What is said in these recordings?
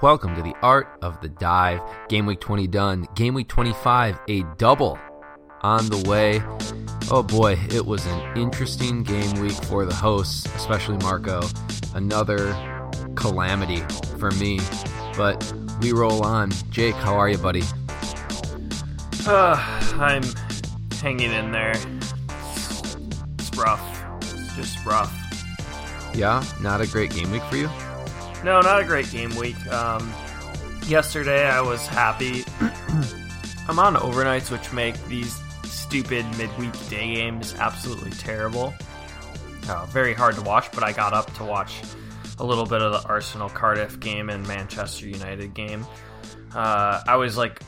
Welcome to the Art of the Dive. Game week 20 done. Game week 25, a double on the way. Oh boy, it was an interesting game week for the hosts, especially Marco. Another calamity for me. But we roll on. Jake, how are you, buddy? Uh, I'm hanging in there. It's rough. It's Just rough. Yeah, not a great game week for you? No, not a great game week. Um, yesterday I was happy. I'm on overnights, which make these stupid midweek day games absolutely terrible. Uh, very hard to watch, but I got up to watch a little bit of the Arsenal Cardiff game and Manchester United game. Uh, I was like,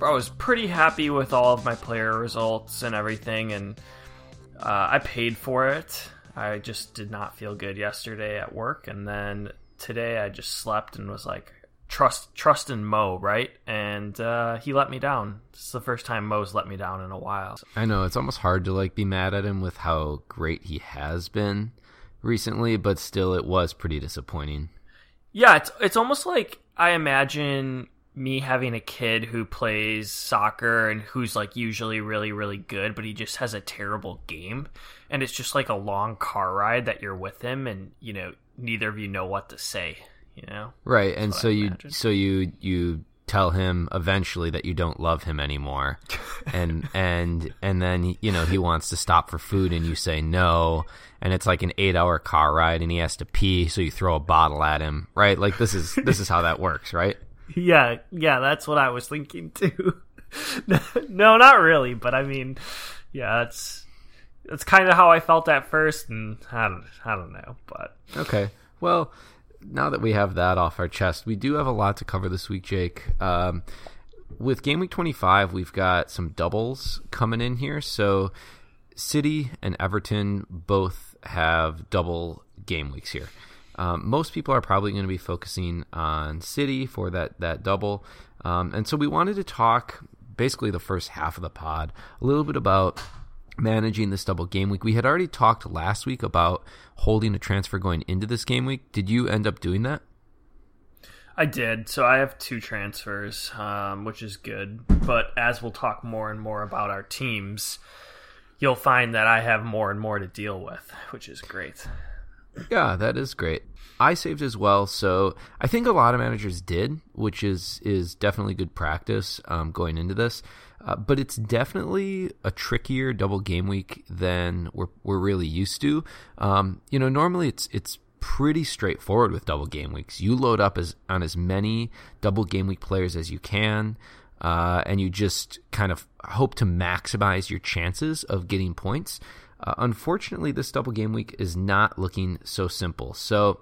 I was pretty happy with all of my player results and everything, and uh, I paid for it. I just did not feel good yesterday at work, and then today I just slept and was like, trust trust in Mo, right? And uh, he let me down. It's the first time Mo's let me down in a while. I know it's almost hard to like be mad at him with how great he has been recently, but still, it was pretty disappointing. Yeah, it's it's almost like I imagine me having a kid who plays soccer and who's like usually really really good but he just has a terrible game and it's just like a long car ride that you're with him and you know neither of you know what to say you know? Right and so you so you you tell him eventually that you don't love him anymore. And and and then you know he wants to stop for food and you say no. And it's like an 8 hour car ride and he has to pee so you throw a bottle at him right? Like this is this is how that works right? Yeah yeah that's what i was thinking too. No not really but i mean yeah that's that's kind of how i felt at first and i don't i don't know but okay well now that we have that off our chest, we do have a lot to cover this week, Jake. Um, with game week 25, we've got some doubles coming in here. So, City and Everton both have double game weeks here. Um, most people are probably going to be focusing on City for that that double, um, and so we wanted to talk basically the first half of the pod a little bit about managing this double game week. We had already talked last week about holding a transfer going into this game week. Did you end up doing that? I did. So I have two transfers, um, which is good. But as we'll talk more and more about our teams, you'll find that I have more and more to deal with, which is great. Yeah, that is great. I saved as well, so I think a lot of managers did, which is is definitely good practice um, going into this. Uh, but it's definitely a trickier double game week than we're we're really used to. Um, you know, normally it's it's pretty straightforward with double game weeks. You load up as on as many double game week players as you can, uh, and you just kind of hope to maximize your chances of getting points. Uh, unfortunately, this double game week is not looking so simple. So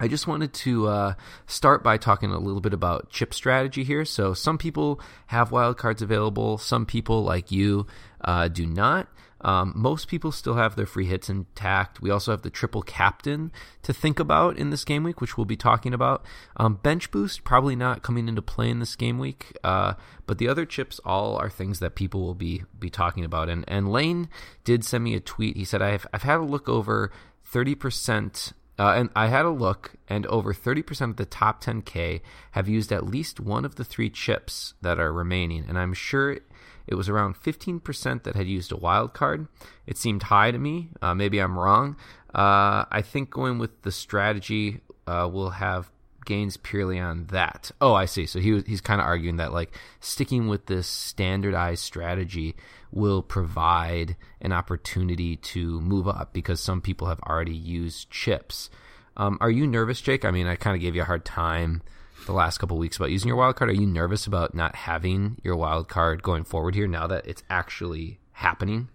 I just wanted to uh, start by talking a little bit about chip strategy here. So, some people have wildcards available, some people, like you, uh, do not. Um, most people still have their free hits intact. We also have the triple captain to think about in this game week, which we'll be talking about. Um, bench boost, probably not coming into play in this game week, uh, but the other chips all are things that people will be be talking about. And and Lane did send me a tweet. He said, I've, I've had a look over 30% uh, and I had a look, and over 30% of the top 10K have used at least one of the three chips that are remaining. And I'm sure it was around 15% that had used a wild card. It seemed high to me. Uh, maybe I'm wrong. Uh, I think going with the strategy uh, will have gains purely on that. Oh, I see. So he he's kind of arguing that like sticking with this standardized strategy will provide an opportunity to move up because some people have already used chips. Um, are you nervous, Jake? I mean, I kind of gave you a hard time the last couple weeks about using your wild card. Are you nervous about not having your wild card going forward here now that it's actually happening?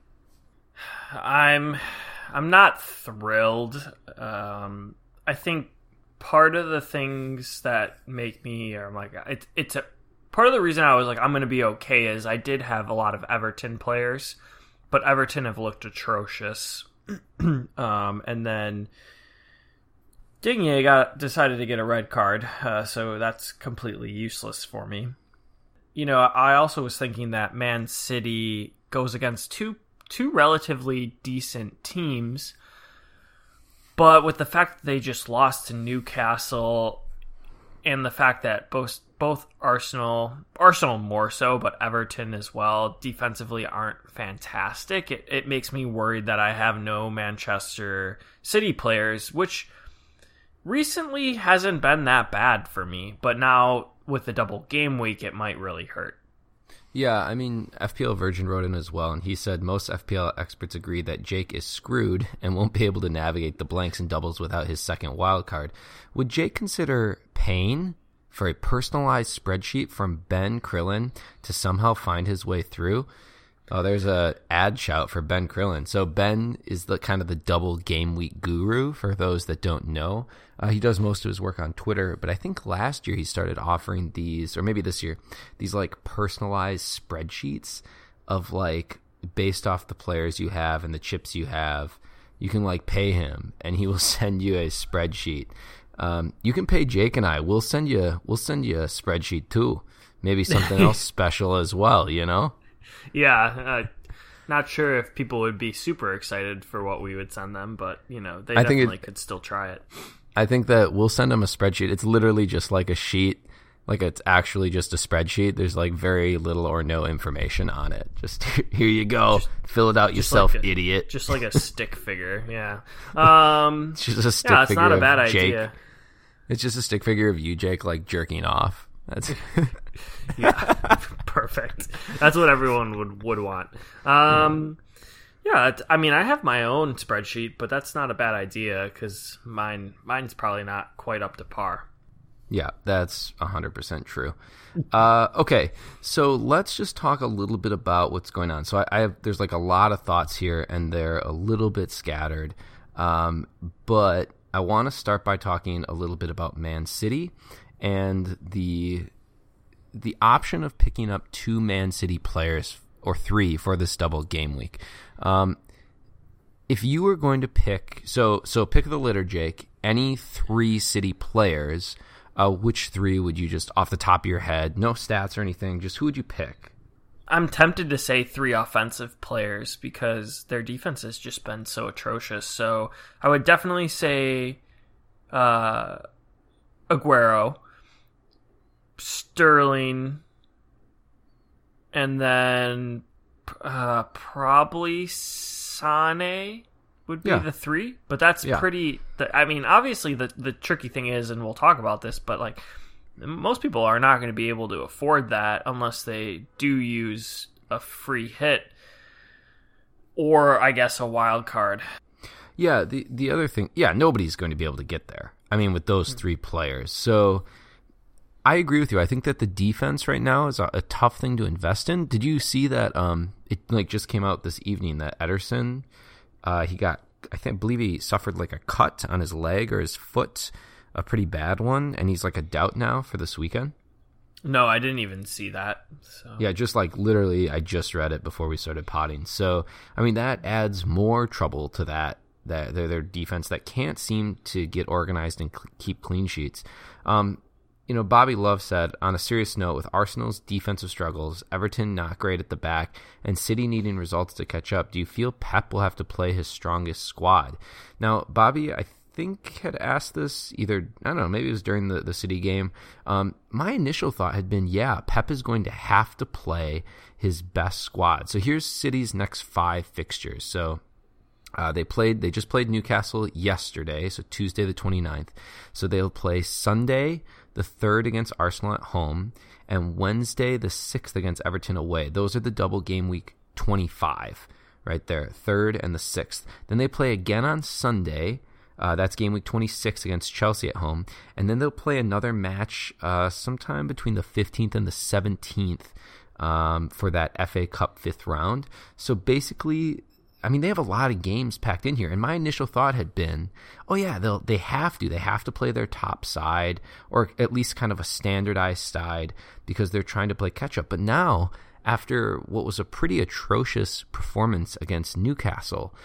I'm I'm not thrilled. Um, I think part of the things that make me or I'm like it, it's a part of the reason I was like I'm going to be okay is I did have a lot of Everton players, but Everton have looked atrocious. um, and then Digne got decided to get a red card, uh, so that's completely useless for me. You know, I also was thinking that Man City goes against two two relatively decent teams But with the fact that they just lost to Newcastle and the fact that both both Arsenal, Arsenal more so, but Everton as well, defensively aren't fantastic. It, it makes me worried that I have no Manchester City players, which recently hasn't been that bad for me. But now with the double game week, it might really hurt. Yeah, I mean, FPL Virgin wrote in as well, and he said most FPL experts agree that Jake is screwed and won't be able to navigate the blanks and doubles without his second wild card. Would Jake consider paying for a personalized spreadsheet from Ben Crellin to somehow find his way through? Oh, there's a ad shout for Ben Crellin. So Ben is the kind of the double game week guru for those that don't know. Uh, he does most of his work on Twitter, but I think last year he started offering these, or maybe this year, these like personalized spreadsheets of like based off the players you have and the chips you have. You can like pay him, and he will send you a spreadsheet. Um, you can pay Jake and I. We'll send you. We'll send you a spreadsheet too. Maybe something else special as well. You know yeah, uh, not sure if people would be super excited for what we would send them, but you know, they I definitely it, could still try it. I think that we'll send them a spreadsheet. It's literally just like a sheet, like it's actually just a spreadsheet. There's like very little or no information on it. Just here you go, just, fill it out yourself, like a, idiot. Just like a stick figure, yeah. Um, it's just a stick yeah, figure. it's not a bad Jake. idea. It's just a stick figure of you, Jake, like jerking off. That's yeah, perfect. That's what everyone would would want. Um, yeah, I mean, I have my own spreadsheet, but that's not a bad idea because mine mine's probably not quite up to par. Yeah, that's 100% true. Uh, okay, so let's just talk a little bit about what's going on. So I, I have there's like a lot of thoughts here, and they're a little bit scattered. Um, but I want to start by talking a little bit about Man City and the the option of picking up two Man City players or three for this double game week. Um, if you were going to pick, so so pick the litter, Jake. Any three City players, uh, which three would you just off the top of your head, no stats or anything, just who would you pick? I'm tempted to say three offensive players because their defense has just been so atrocious. So I would definitely say uh, Aguero. Sterling, and then uh, probably Sane would be yeah. the three. But that's yeah. pretty. I mean, obviously the the tricky thing is, and we'll talk about this, but like most people are not going to be able to afford that unless they do use a free hit or I guess a wild card. Yeah, the the other thing, yeah, nobody's going to be able to get there. I mean, with those three players. So I agree with you. I think that the defense right now is a, a, tough thing to invest in. Did you see that? Um, it like just came out this evening that Ederson, uh, he got I think I believe he suffered like a cut on his leg or his foot, a pretty bad one, and he's like a doubt now for this weekend. No, I didn't even see that. So. Yeah, just like literally, I just read it before we started potting. So I mean, that adds more trouble to that that their, their defense that can't seem to get organized and cl- keep clean sheets. Um, you know, Bobby Love said, on a serious note, with Arsenal's defensive struggles, Everton not great at the back, and City needing results to catch up, do you feel Pep will have to play his strongest squad? Now, Bobby, I think had asked this either, I don't know, maybe it was during the, the City game. Um, my initial thought had been, yeah, Pep is going to have to play his best squad. So here's City's next five fixtures. So uh, they played. They just played Newcastle yesterday, so Tuesday the 29th. So they'll play Sunday, the 3rd against Arsenal at home, and Wednesday, the 6th against Everton away. Those are the double game week 25 right there, 3rd and the 6th. Then they play again on Sunday. Uh, that's game week 26 against Chelsea at home. And then they'll play another match uh, sometime between the 15th and the 17th um, for that FA Cup fifth round. So basically, I mean, they have a lot of games packed in here. And my initial thought had been, oh yeah, they'll they have to. They have to play their top side or at least kind of a standardized side because they're trying to play catch up. But now, after what was a pretty atrocious performance against Newcastle,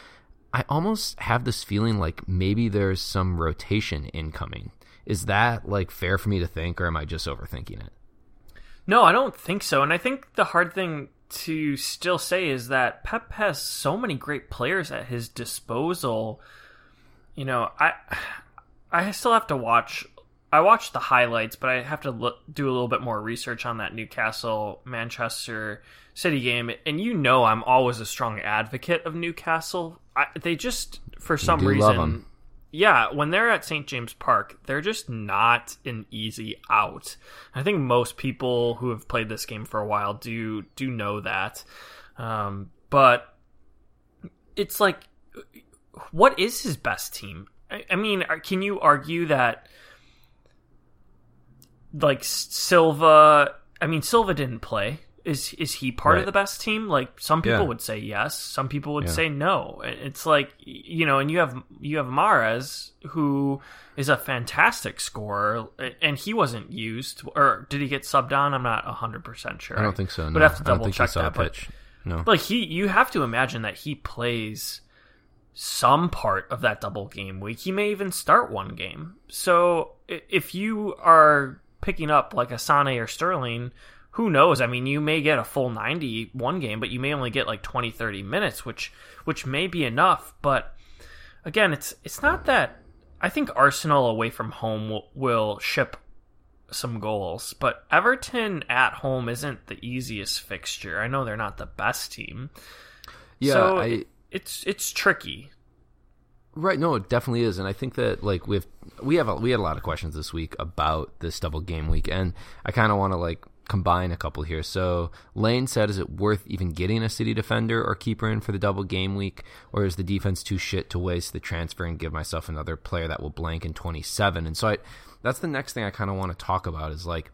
I almost have this feeling like maybe there's some rotation incoming. Is that like fair for me to think or am I just overthinking it? No, I don't think so. And I think the hard thing to still say is that Pep has so many great players at his disposal. you know, I I still have to watch. I watched the highlights, but I have to look, do a little bit more research on that Newcastle Manchester City game. And you know, I'm always a strong advocate of Newcastle. I, they just, for some reason, yeah, when they're at St. James Park, they're just not an easy out. I think most people who have played this game for a while do do know that. Um, but it's like, what is his best team? I, I mean, can you argue that like Silva? I mean, Silva didn't play. Is is he part right. of the best team? Like some people yeah. would say yes, some people would yeah. say no. It's like you know, and you have you have Mahrez who is a fantastic scorer, and he wasn't used, or did he get subbed on? I'm not hundred percent sure. I don't think so. No. But I have to double check that. Pitch. But, no, like he, you have to imagine that he plays some part of that double game week. He may even start one game. So if you are picking up like a Sane or Sterling, who knows? I mean, you may get a full 90 one game, but you may only get like 20 30 minutes, which which may be enough, but again, it's it's not that I think Arsenal away from home will, will ship some goals, but Everton at home isn't the easiest fixture. I know they're not the best team. Yeah, so I it's it's tricky. Right, no, it definitely is, and I think that like we've we have a, we had a lot of questions this week about this double game week, and I kind of want to like combine a couple here. So Lane said, is it worth even getting a city defender or keeper in for the double game week, or is the defense too shit to waste the transfer and give myself another player that will blank in 27? And so I, that's the next thing I kind of want to talk about is like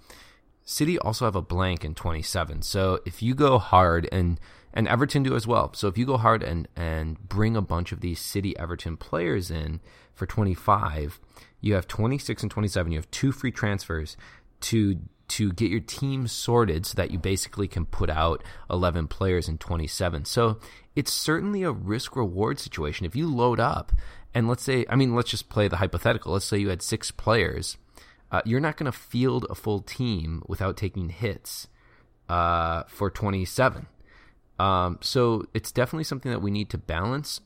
City also have a blank in 27. So if you go hard and and Everton do as well. So if you go hard and and bring a bunch of these City Everton players in for 25, you have 26 and 27. You have two free transfers to to get your team sorted so that you basically can put out 11 players in 27. So it's certainly a risk reward situation. If you load up and let's say, I mean, let's just play the hypothetical. Let's say you had six players. Uh, you're not going to field a full team without taking hits uh, for 27. Um, so it's definitely something that we need to balance.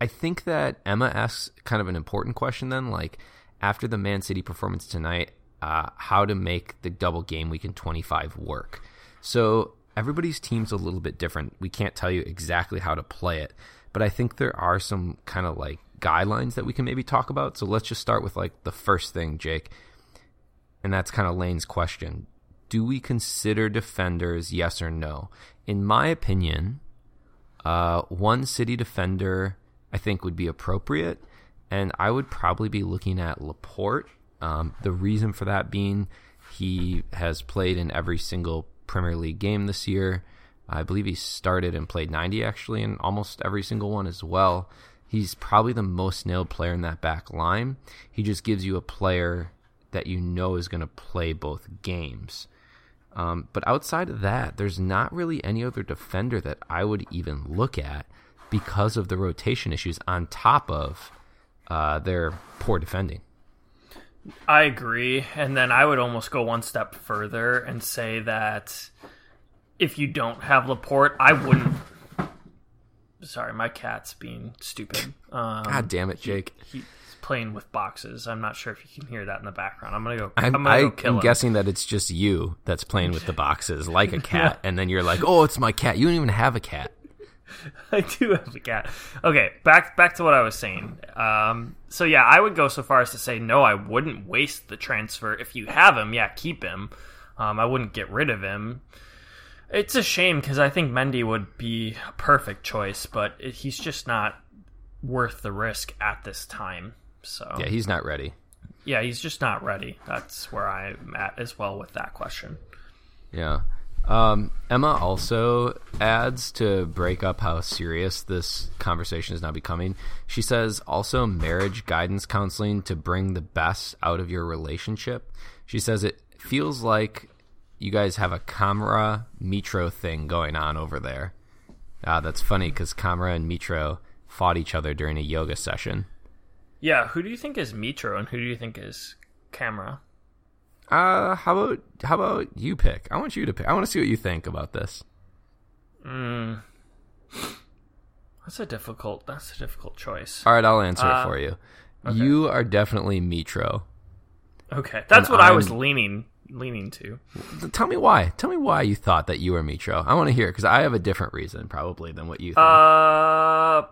I think that Emma asks kind of an important question then, like after the Man City performance tonight, uh, how to make the double game week in 25 work. So everybody's team's a little bit different. We can't tell you exactly how to play it, but I think there are some kind of like guidelines that we can maybe talk about. So let's just start with like the first thing, Jake. And that's kind of Lane's question do we consider defenders, yes or no? In my opinion, uh, one city defender I think would be appropriate, and I would probably be looking at Laporte. Um, the reason for that being he has played in every single Premier League game this year. I believe he started and played 90 actually in almost every single one as well. He's probably the most nailed player in that back line. He just gives you a player that you know is going to play both games. Um, but outside of that, there's not really any other defender that I would even look at because of the rotation issues on top of uh, their poor defending. I agree. And then I would almost go one step further and say that if you don't have Laporte, I wouldn't. Sorry, my cat's being stupid. Um, God damn it, Jake. He, playing with boxes. I'm not sure if you can hear that in the background. I'm gonna go. I'm, I'm, gonna go I'm guessing that it's just you that's playing with the boxes like a cat, yeah. and then you're like, "Oh, it's my cat." You don't even have a cat. I do have a cat. Okay, back back to what I was saying. Um, so yeah, I would go so far as to say no, I wouldn't waste the transfer. If you have him, yeah, keep him. Um, I wouldn't get rid of him. It's a shame because I think Mendy would be a perfect choice, but it, he's just not worth the risk at this time. So yeah, he's not ready. Yeah, he's just not ready. That's where I'm at as well with that question. Yeah. Um, Emma also adds to break up how serious this conversation is now becoming. She says also marriage guidance counseling to bring the best out of your relationship. She says it feels like you guys have a Kamara Mitro thing going on over there. Uh, that's funny because Kamara and Mitro fought each other during a yoga session. Yeah, who do you think is Mitro and who do you think is Kamara? Uh, how about how about you pick? I want you to pick. I want to see what you think about this. Mm. That's a difficult. That's a difficult choice. All right, I'll answer Uh, it for you. You are definitely Mitro. Okay, that's And what I was I'm- leaning leaning to. Tell me why. Tell me why you thought that you were Mitro. I want to hear because I have a different reason probably than what you think. Uh,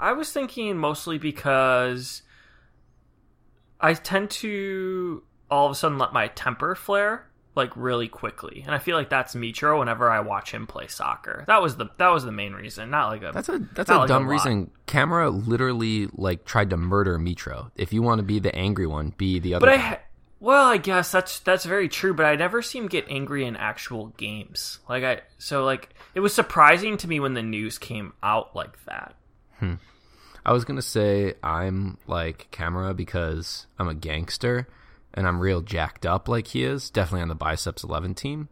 I was thinking mostly because I tend to all of a sudden let my temper flare like really quickly, and I feel like that's Mitro whenever I watch him play soccer. That was the that was the main reason, not like a that's a that's a like dumb lot. reason. Kamara literally like tried to murder Mitro. If you want to be the angry one, be the other. But I, guy. ha- well, I guess that's that's very true. But I never see him get angry in actual games. Like I, so like it was surprising to me when the news came out like that. Hmm. I was gonna say I'm like Kamara because I'm a gangster and I'm real jacked up like he is, definitely on the biceps eleven team.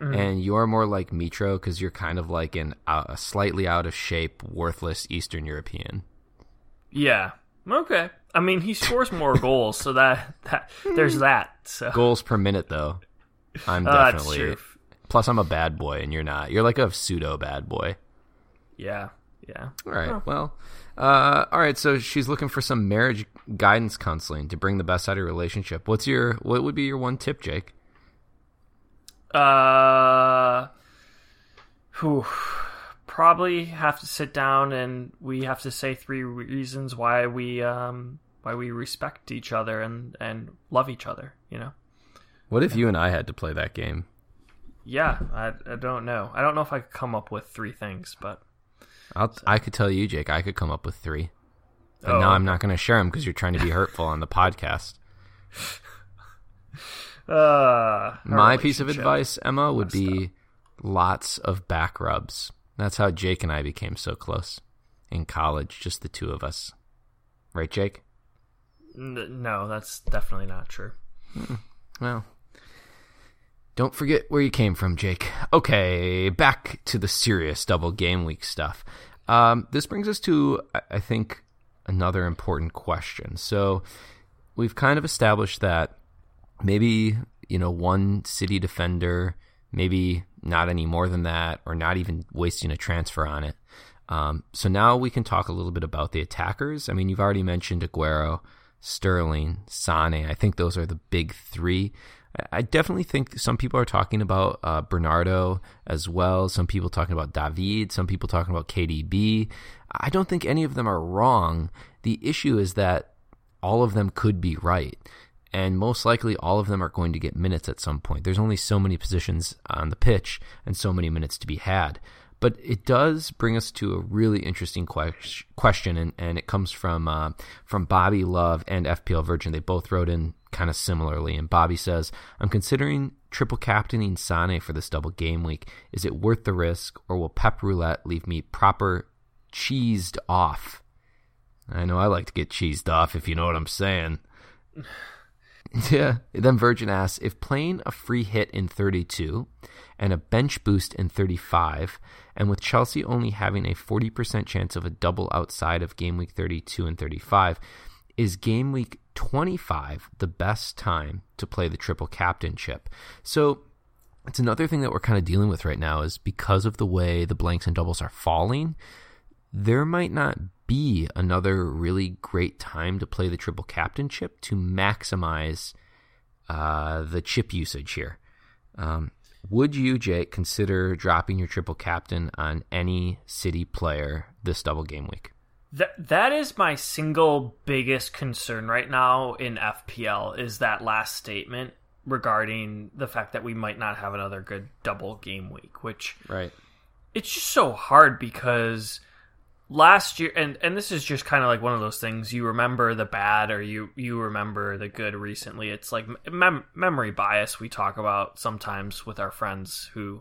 Mm-hmm. And you're more like Mitro because you're kind of like an uh, a slightly out of shape, worthless Eastern European. Yeah. Okay. I mean, he scores more goals, so that that there's that. So Goals per minute though. I'm Uh, definitely. Plus, I'm a bad boy, and you're not. You're like a pseudo bad boy. Yeah. Yeah. All right. Well, uh, all right. So she's looking for some marriage guidance counseling to bring the best out of your relationship. What's your what would be your one tip, Jake? Uh. Whew. Probably have to sit down and we have to say three reasons why we um why we respect each other and and love each other. You know. What if you and I had to play that game? Yeah, I, I don't know. I don't know if I could come up with three things, but I'll, I could tell you, Jake. I could come up with three, but Oh, now I'm not going to share them because you're trying to be hurtful on the podcast. uh, My piece of advice, Emma, would be lots of back rubs. That's how Jake and I became so close in college, just the two of us. Right, Jake? N- no, that's definitely not true. Well, don't forget where you came from, Jake. Okay, back to the serious double game week stuff. Um, this brings us to, I- think, another important question. So, we've kind of established that maybe, you know, one city defender, maybe not any more than that, or not even wasting a transfer on it. Um, so now we can talk a little bit about the attackers. I mean, you've already mentioned Aguero, Sterling, Sane. I think those are the big three. I- definitely think some people are talking about uh, Bernardo as well. Some people talking about David. Some people talking about KDB. I don't think any of them are wrong. The issue is that all of them could be right. And most likely, all of them are going to get minutes at some point. There's only so many positions on the pitch and so many minutes to be had. But it does bring us to a really interesting ques- question, and, and it comes from uh, from Bobby Love and FPL Virgin. They both wrote in kind of similarly. And Bobby says, "I'm considering triple captaining Sane for this double game week. Is it worth the risk, or will Pep Roulette leave me proper cheesed off?" I know I like to get cheesed off, if you know what I'm saying. Yeah. Then Virgin asks if playing a free hit in 32 and a bench boost in 35, and with Chelsea only having a 40% chance of a double outside of game week 32 and 35, is game week 25 the best time to play the triple captainship? So it's another thing that we're kind of dealing with right now is because of the way the blanks and doubles are falling, there might not be another really great time to play the triple captainship to maximize uh, the chip usage here. Um, would you, Jake, consider dropping your triple captain on any city player this double game week? That that is my single biggest concern right now in FPL is that last statement regarding the fact that we might not have another good double game week, which Right. it's just so hard because last year and and this is just kind of like one of those things you remember the bad or you you remember the good recently it's like mem- memory bias we talk about sometimes with our friends who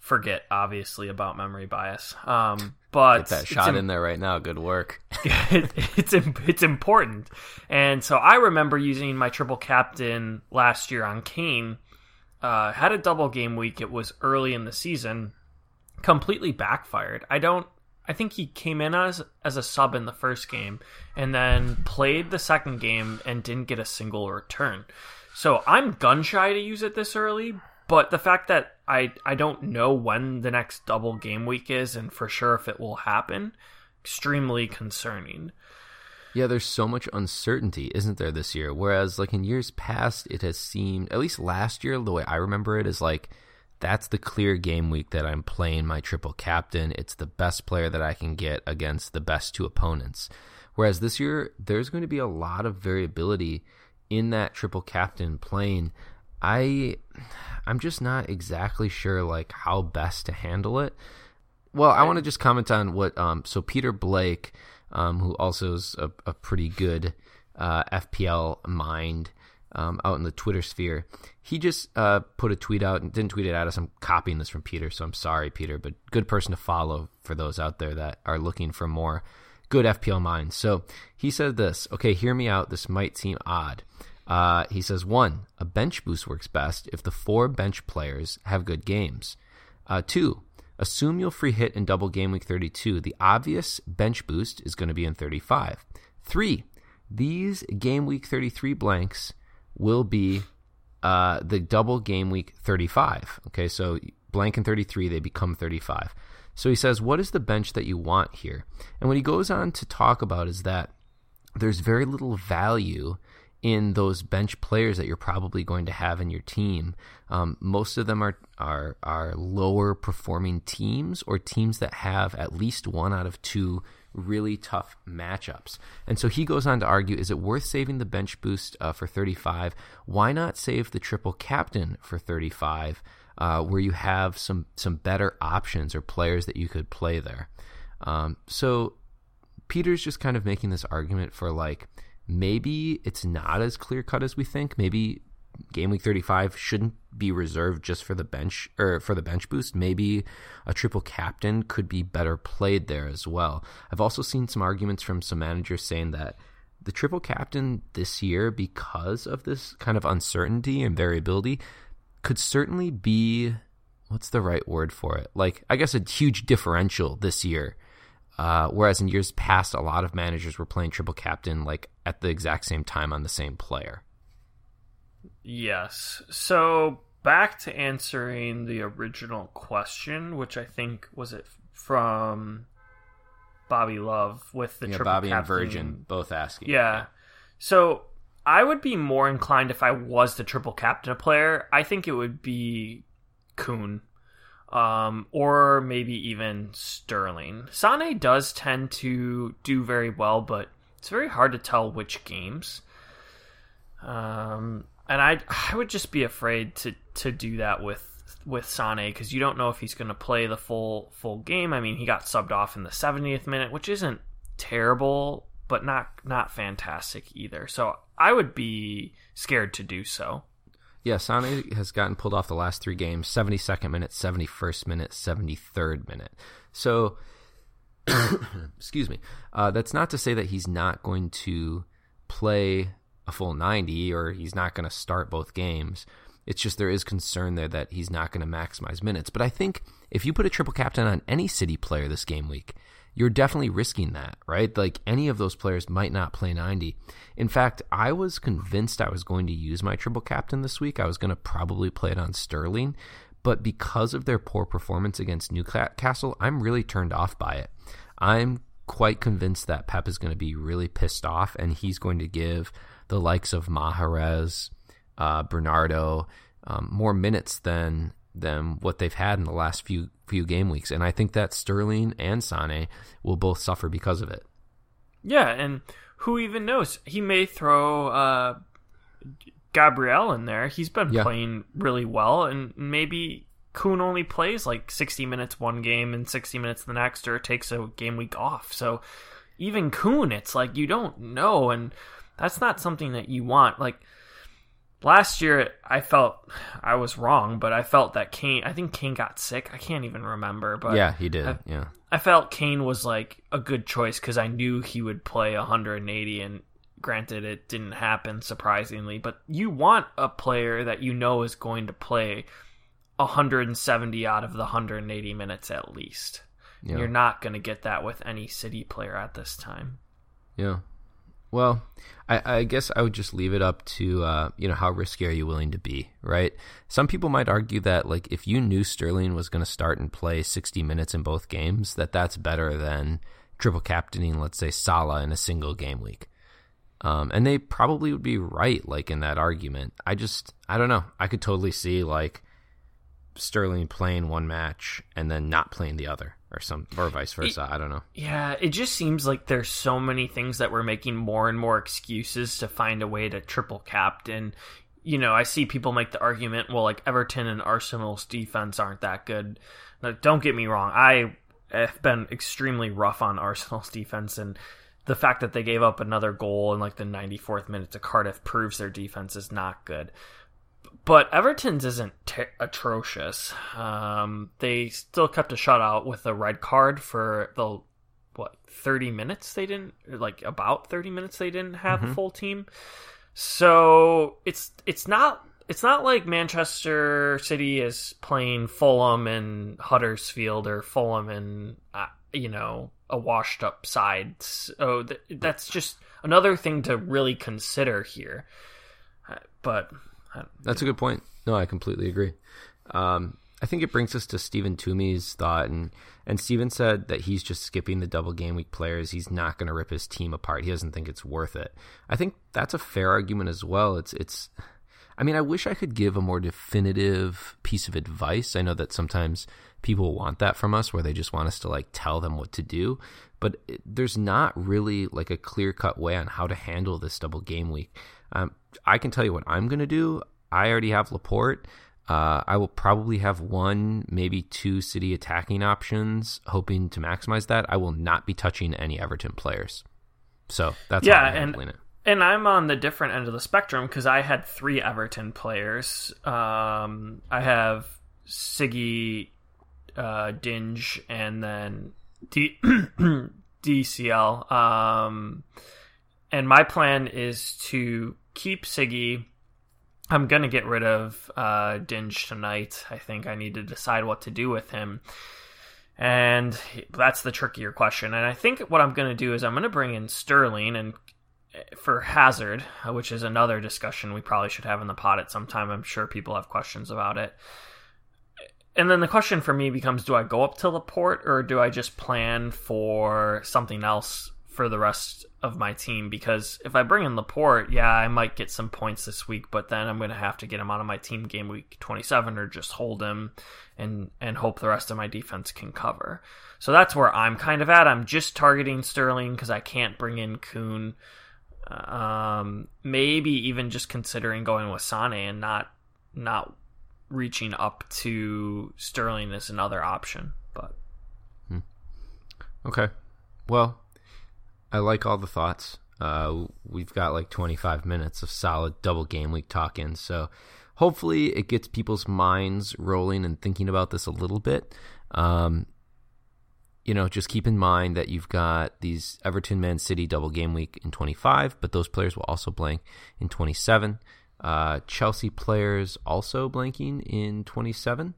forget obviously about memory bias um but Get that shot im- in there right now. Good work. it, it's it's important. And so I remember using my triple captain last year on Kane. Uh, had a double game week. It was early in the season. Completely backfired. I don't. I think he came in as as a sub in the first game, and then played the second game and didn't get a single return. So I'm gun shy to use it this early, But the fact that I I don't know when the next double game week is, and for sure if it will happen, extremely concerning. Yeah, there's so much uncertainty, isn't there, this year? Whereas, like in years past, it has seemed, at least last year, the way I remember it is like, that's the clear game week that I'm playing my triple captain. It's the best player that I can get against the best two opponents. Whereas this year, there's going to be a lot of variability in that triple captain playing. I, I'm just not exactly sure like how best to handle it. Well, I want to just comment on what. Um, so Peter Blake um, who also is a, a pretty good uh, FPL mind um, out in the Twitter sphere. He just uh, put a tweet out and didn't tweet it at us. I'm copying this from Peter, so I'm sorry, Peter, but good person to follow for those out there that are looking for more good FPL minds. So he said this. Okay, hear me out. This might seem odd. Uh, he says one, a bench boost works best if the four bench players have good games. Uh, two, Assume you'll free hit in double game week 32. The obvious bench boost is going to be in 35. Three, these game week 33 blanks will be uh, the double game week 35. Okay, so blank in 33, they become 35. So he says, What is the bench that you want here? And what he goes on to talk about is that there's very little value in those bench players that you're probably going to have in your team. Um, most of them are, are are lower performing teams or teams that have at least one out of two really tough matchups. And so he goes on to argue: Is it worth saving the bench boost uh, for 35? Why not save the triple captain for 35, uh, where you have some some better options or players that you could play there? Um, so Peter's just kind of making this argument for like maybe it's not as clear cut as we think. Maybe game week 35 shouldn't be reserved just for the bench or for the bench boost. Maybe a triple captain could be better played there as well. I've also seen some arguments from some managers saying that the triple captain this year, because of this kind of uncertainty and variability, could certainly be what's the right word for it? Like, I guess a huge differential this year uh, whereas in years past, a lot of managers were playing triple captain like at the exact same time on the same player. Yes. So back to answering the original question, which I think was it from Bobby Love with the yeah, triple Bobby captain. and Virgin both asking. Yeah. So I would be more inclined if I was the triple captain player. I think it would be Kun um, or maybe even Sterling. Sane does tend to do very well, but it's very hard to tell which games. Um, and I I would just be afraid to to do that with with Sane because you don't know if he's going to play the full full game. I mean, he got subbed off in the 70th minute, which isn't terrible, but not not fantastic either. So I would be scared to do so. Yeah, Sane has gotten pulled off the last three games 72nd minute, 71st minute, 73rd minute. So, excuse me. Uh, that's not to say that he's not going to play a full 90 or he's not going to start both games. It's just there is concern there that he's not going to maximize minutes. But I think if you put a triple captain on any City player this game week, you're definitely risking that, right? Like any of those players might not play 90. In fact, I was convinced I was going to use my triple captain this week. I was going to probably play it on Sterling, but because of their poor performance against Newcastle, I'm really turned off by it. I'm quite convinced that Pep is going to be really pissed off and he's going to give the likes of Mahrez, uh, Bernardo, um, more minutes than than what they've had in the last few few game weeks, and I think that Sterling and Sane will both suffer because of it. Yeah, and who even knows? He may throw uh, Gabriel in there. He's been yeah. playing really well, and maybe Kun only plays like 60 minutes one game and 60 minutes the next, or takes a game week off. So even Kun, it's like you don't know, and that's not something that you want. Like last year I felt I was wrong, but I felt that Kane. I think Kane got sick. I can't even remember, but yeah, he did. I, yeah, I felt Kane was like a good choice because I knew he would play 180. And granted, it didn't happen surprisingly, but you want a player that you know is going to play 170 out of the 180 minutes at least. Yeah. You're not going to get that with any City player at this time. Yeah. Well, I, I, guess I would just leave it up to uh, you know how risky are you willing to be, right? Some people might argue that like if you knew Sterling was going to start and play 60 minutes in both games, that that's better than triple captaining, let's say Salah in a single game week. Um, and they probably would be right, like in that argument. I just, I don't know. I could totally see like Sterling playing one match and then not playing the other, or some, or vice versa. It, I don't know. Yeah, it just seems like there's so many things that we're making more and more excuses to find a way to triple captain. You know, I see people make the argument, well, like Everton and Arsenal's defense aren't that good. Now, don't get me wrong, I have been extremely rough on Arsenal's defense and the fact that they gave up another goal in like the 94th minute to Cardiff proves their defense is not good. But Everton's isn't t- atrocious. Um, they still kept a shutout with a red card for the what 30 minutes they didn't like about 30 minutes they didn't have mm-hmm. a full team. So it's it's not it's not like Manchester City is playing Fulham and Huddersfield or Fulham and you know a washed up side. So th- that's just another thing to really consider here. Uh, but uh, that's a good point. No, I completely agree. Um, I think it brings us to Stephen Toomey's thought, and and Stephen said that he's just skipping the double game week players. He's not going to rip his team apart. He doesn't think it's worth it. I think that's a fair argument as well. It's it's. I mean, I wish I could give a more definitive piece of advice. I know that sometimes people want that from us where they just want us to like tell them what to do but it, there's not really like a clear cut way on how to handle this double game week. Um, i can tell you what i'm going to do. I already have laporte. Uh, i will probably have one maybe two city attacking options hoping to maximize that. I will not be touching any everton players. So that's yeah and it. And I'm on the different end of the spectrum because I had three Everton players. Um, I have Siggy, uh, Digne, and then D- DCL. Um, and my plan is to keep Siggy. I'm going to get rid of uh, Digne tonight. I think I need to decide what to do with him. And that's the trickier question. And I think what I'm going to do is I'm going to bring in Sterling and for Hazard, uh, which is another discussion we probably should have in the pod at some time. I'm sure people have questions about it and then the question for me becomes do I go up to Laporte or do I just plan for something else for the rest of my team? Because if I bring in Laporte, yeah, I might get some points this week, but then I'm going to have to get him out of my team game week 27 or just hold him and, and hope the rest of my defense can cover. So that's where I'm kind of at. I'm just targeting Sterling because I can't bring in Kun. Um, maybe even just considering going with Sane and not not reaching up to Sterling is another option. But hmm. okay, well, I like all the thoughts. Uh, we've got like 25 minutes of solid double game week talking, so hopefully it gets people's minds rolling and thinking about this a little bit. Um, you know, just keep in mind that you've got these Everton Man City double game week in 25, but those players will also blank in 27. Uh, Chelsea players also blanking in 27.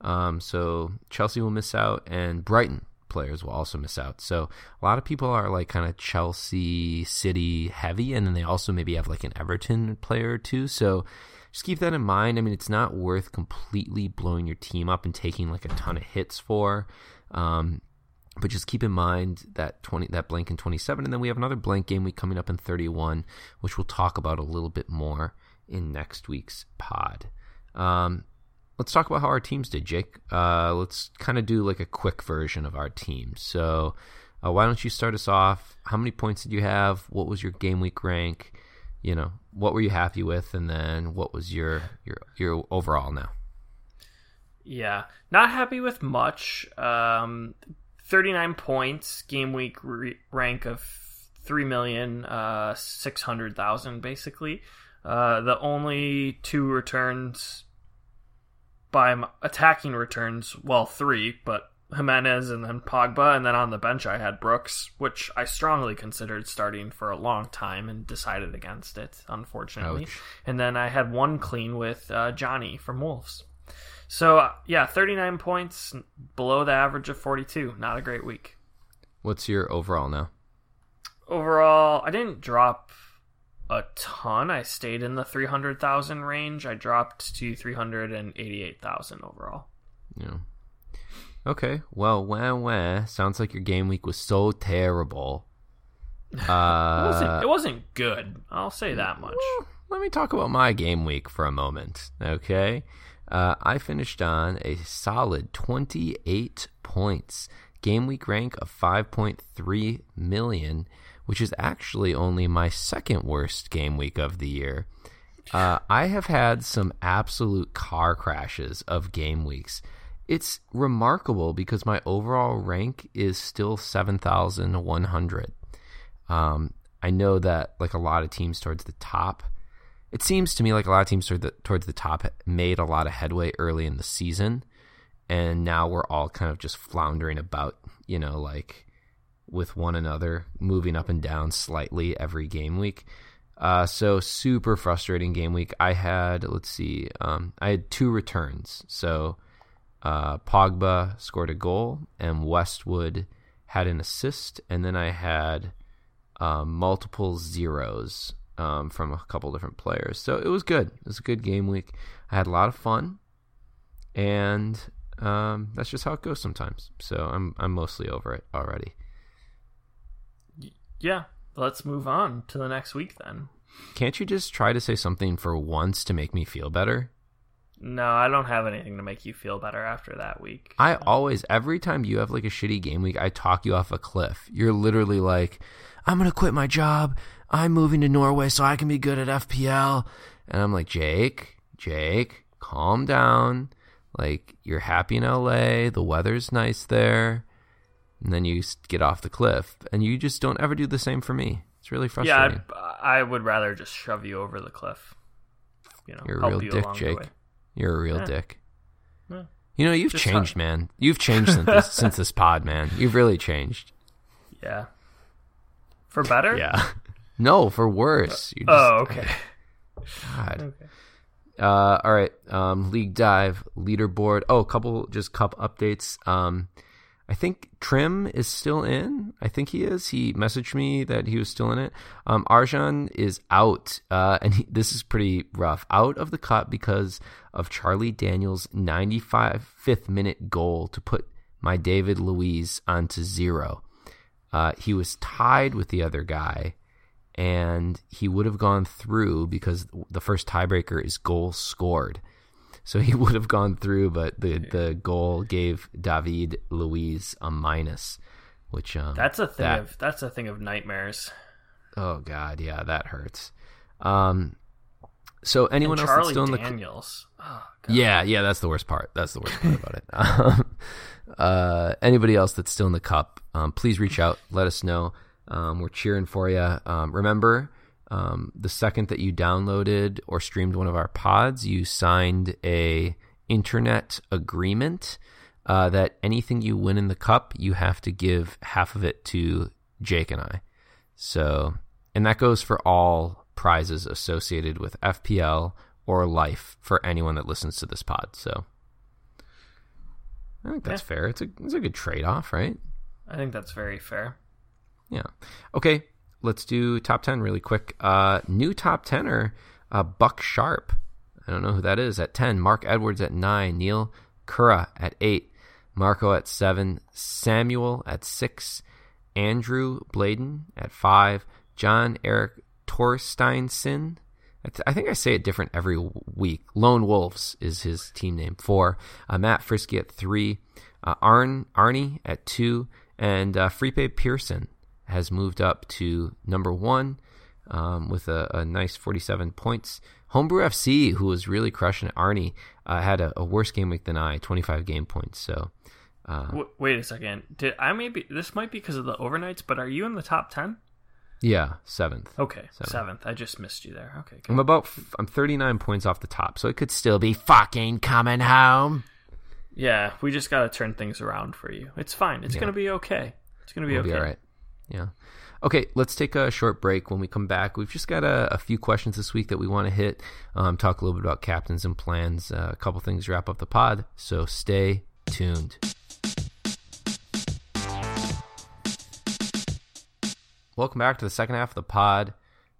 Um, so Chelsea will miss out, and Brighton players will also miss out. So a lot of people are like kind of Chelsea City heavy, and then they also maybe have like an Everton player or two. So just keep that in mind. I mean, it's not worth completely blowing your team up and taking like a ton of hits for. Um, but just keep in mind that 20 that blank in 27 and then we have another blank game week coming up in 31 which we'll talk about a little bit more in next week's pod. Um, let's talk about how our teams did, Jake. Uh, let's kind of do like a quick version of our team. So, uh, why don't you start us off? How many points did you have? What was your game week rank? You know, what were you happy with, and then what was your your your overall now? Yeah, not happy with much. Um, Thirty nine points, game week re- rank of three million uh, six hundred thousand, basically. Uh, the only two returns by attacking returns, well, three, but Jimenez and then Pogba, and then on the bench I had Brooks, which I strongly considered starting for a long time and decided against it, unfortunately. Ouch. And then I had one clean with uh, Jonny from Wolves. So uh, yeah, 39 points below the average of 42. Not a great week. What's your overall now? overall, I didn't drop a ton. I stayed in the 300,000 range. I dropped to 388,000 overall. Yeah. Okay. Well, wah wah. Sounds like your game week was so terrible. It Uh, wasn't, it wasn't good. I'll say that much. well, let me talk about my game week for a moment. Okay. Uh, I finished on a solid 28 points. Game week rank of 5.3 million, which is actually only my second worst game week of the year. Uh, I have had some absolute car crashes of game weeks. It's remarkable because my overall rank is still 7,100. Um, I know that like a lot of teams towards the top, it seems to me like a lot of teams toward the, towards the top made a lot of headway early in the season, and now we're all kind of just floundering about, you know, like with one another, moving up and down slightly every game week. Uh, so super frustrating game week. I had let's see, um, I had two returns. So uh, Pogba scored a goal and Westwood had an assist, and then I had um, multiple zeros um, from a couple different players. So it was good. It was a good game week. I had a lot of fun, and um, that's just how it goes sometimes. So I'm I'm mostly over it already. Yeah, let's move on to the next week then. Can't you just try to say something for once to make me feel better? No, I don't have anything to make you feel better after that week. I always, every time you have like a shitty game week, I talk you off a cliff. You're literally like, I'm going to quit my job. I'm moving to Norway so I can be good at FPL. And I'm like, Jake, Jake, calm down. Like, you're happy in LA. The weather's nice there. And then you get off the cliff. And you just don't ever do the same for me. It's really yeah, frustrating. I'd, I would rather just shove you over the cliff. You know, You're a help real you dick, along the Jake. way. You're a real Yeah. dick. Yeah. You know, you've Just changed, man. You've changed since this, since this pod, man. You've really changed. Yeah. For better? Yeah. No, for worse. You just, Oh, okay. God. okay. Uh, all right. Um, league dive leaderboard. Oh, a couple just cup updates. Um, I think Trim is still in. I think he is. He messaged me that he was still in it. Um, Arjan is out, uh, and he, this is pretty rough. Out of the cup because of Charlie Daniels' 95th minute goal to put my David Luiz onto zero. Uh, he was tied with the other guy, and he would have gone through because the first tiebreaker is goal scored. So he would have gone through, but the, the goal gave David Luiz a minus, which um, That's a thing that- of that's a thing of nightmares. oh god, yeah, that hurts. Um, so anyone and else that's still in the Daniels. Oh, yeah, yeah, that's the worst part. That's the worst part about it. Um, uh, anybody else that's still in the cup, um, please reach out. Let us know. Um, we're cheering for you. Um, remember, um, the second that you downloaded or streamed one of our pods, you signed a internet agreement uh, that anything you win in the cup, you have to give half of it to Jake and I. So, and that goes for all prizes associated with FPL or life for anyone that listens to this pod. So, I think that's Yeah. fair. It's a it's a good trade off, right? I think that's very fair. Yeah. Okay, let's do top 10 really quick. Uh, new top 10er, uh, Buck Sharp. I don't know who that is. At 10, Mark Edwards at 9, Neil Kura at 8, Marco at 7, Samuel at 6, Andrew Bladen at 5, John Eric Torsteinson. I th- I think I say it different every week. Lone Wolves is his team name. 4, uh, Matt Frisky at 3, uh, Arn Arnie at 2, and uh, Fripe Pearson has moved up to number one um, with a, a nice 47 points. Homebrew FC, who was really crushing it, Arnie, uh, had a, a worse game week than I, 25 game points. So, uh, W- wait a second. Did I maybe this might be because of the overnights, but are you in the top ten? yeah, seventh. Okay, Seven. seventh. I just missed you there. Okay, good. I'm about, I'm 39 points off the top, so it could still be fucking coming home. Yeah, we just got to turn things around for you. It's fine. It's Yeah. gonna be okay. It's gonna be We'll okay. be all right. Yeah. Okay, let's take a short break. When we come back, we've just got a, a few questions this week that we want to hit. Um, talk a little bit about captains and plans. Uh, a couple things wrap up the pod. So stay tuned. welcome back to the second half of the pod.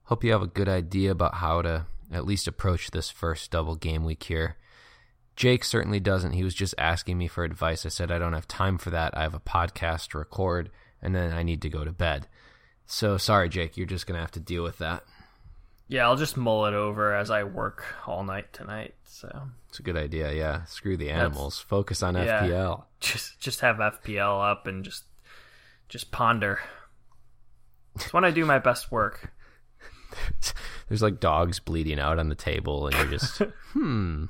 Hope you have a good idea about how to at least approach this first double game week here. Jake certainly doesn't. He was just asking me for advice. I said, I don't have time for that. I have a podcast to record, and then I need to go to bed. So sorry, Jake. You're just going to have to deal with that. Yeah, I'll just mull it over as I work all night tonight. So it's a good idea. Yeah, screw the animals. That's, Focus on yeah, FPL. Just just have FPL up and just just ponder. It's when I do my best work. There's like dogs bleeding out on the table, and you're just hmm.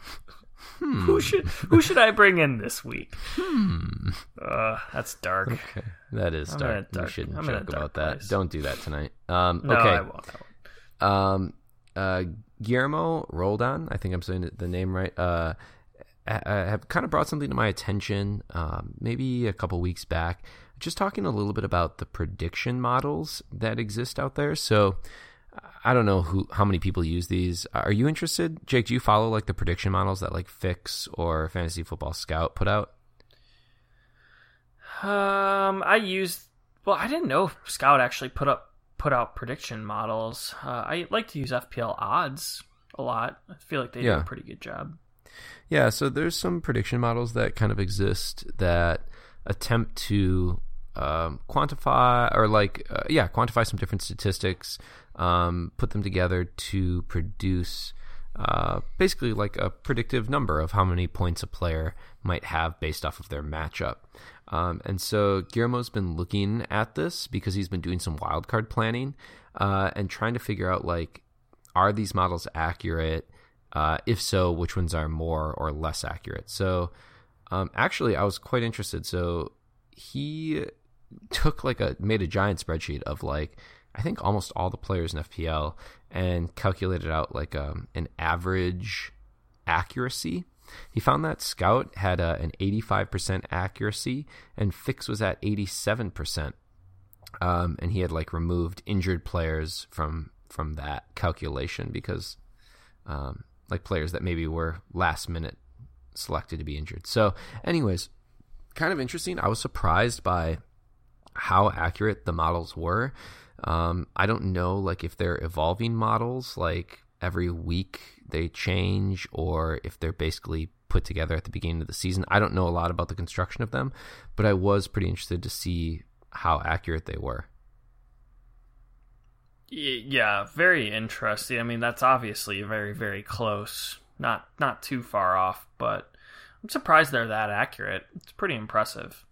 Hmm. Who should who should I bring in this week? Hmm. Uh, that's dark. Okay. That is dark. dark. You shouldn't I'm joke about that. Place. Don't do that tonight. Um, no, okay. I won't. I won't. Um, uh, Guillermo Roldan, I think I'm saying the name right. Uh, have kind of brought something to my attention. Um, maybe a couple weeks back, just talking a little bit about the prediction models that exist out there. So I don't know who how many people use these. Are you interested, Jake? Do you follow like the prediction models that like Fix or Fantasy Football Scout put out? Um, I used. Well, I didn't know Scout actually put up put out prediction models. Uh, I like to use FPL odds a lot. I feel like they yeah. do a pretty good job. Yeah, so there's some prediction models that kind of exist that attempt to um, quantify or like uh, yeah quantify some different statistics um, put them together to produce uh, basically like a predictive number of how many points a player might have based off of their matchup. Um, and so Guillermo's been looking at this because he's been doing some wildcard planning uh, and trying to figure out like, are these models accurate? Uh, if so, which ones are more or less accurate? So um, actually, I was quite interested. So he took like a made a giant spreadsheet of like I think almost all the players in FPL and calculated out like um, an average accuracy. He found that Scout had a, an 85% accuracy and Fix was at 87%. Um, and he had like removed injured players from from that calculation because um, like players that maybe were last minute selected to be injured. So, anyways, kind of interesting. I was surprised by how accurate the models were. Um, I don't know like if they're evolving models, like every week they change, or if they're basically put together at the beginning of the season. I don't know a lot about the construction of them, but I was pretty interested to see how accurate they were. Yeah, very interesting. I mean, that's obviously very, very close. Not not too far off, but I'm surprised they're that accurate. It's pretty impressive.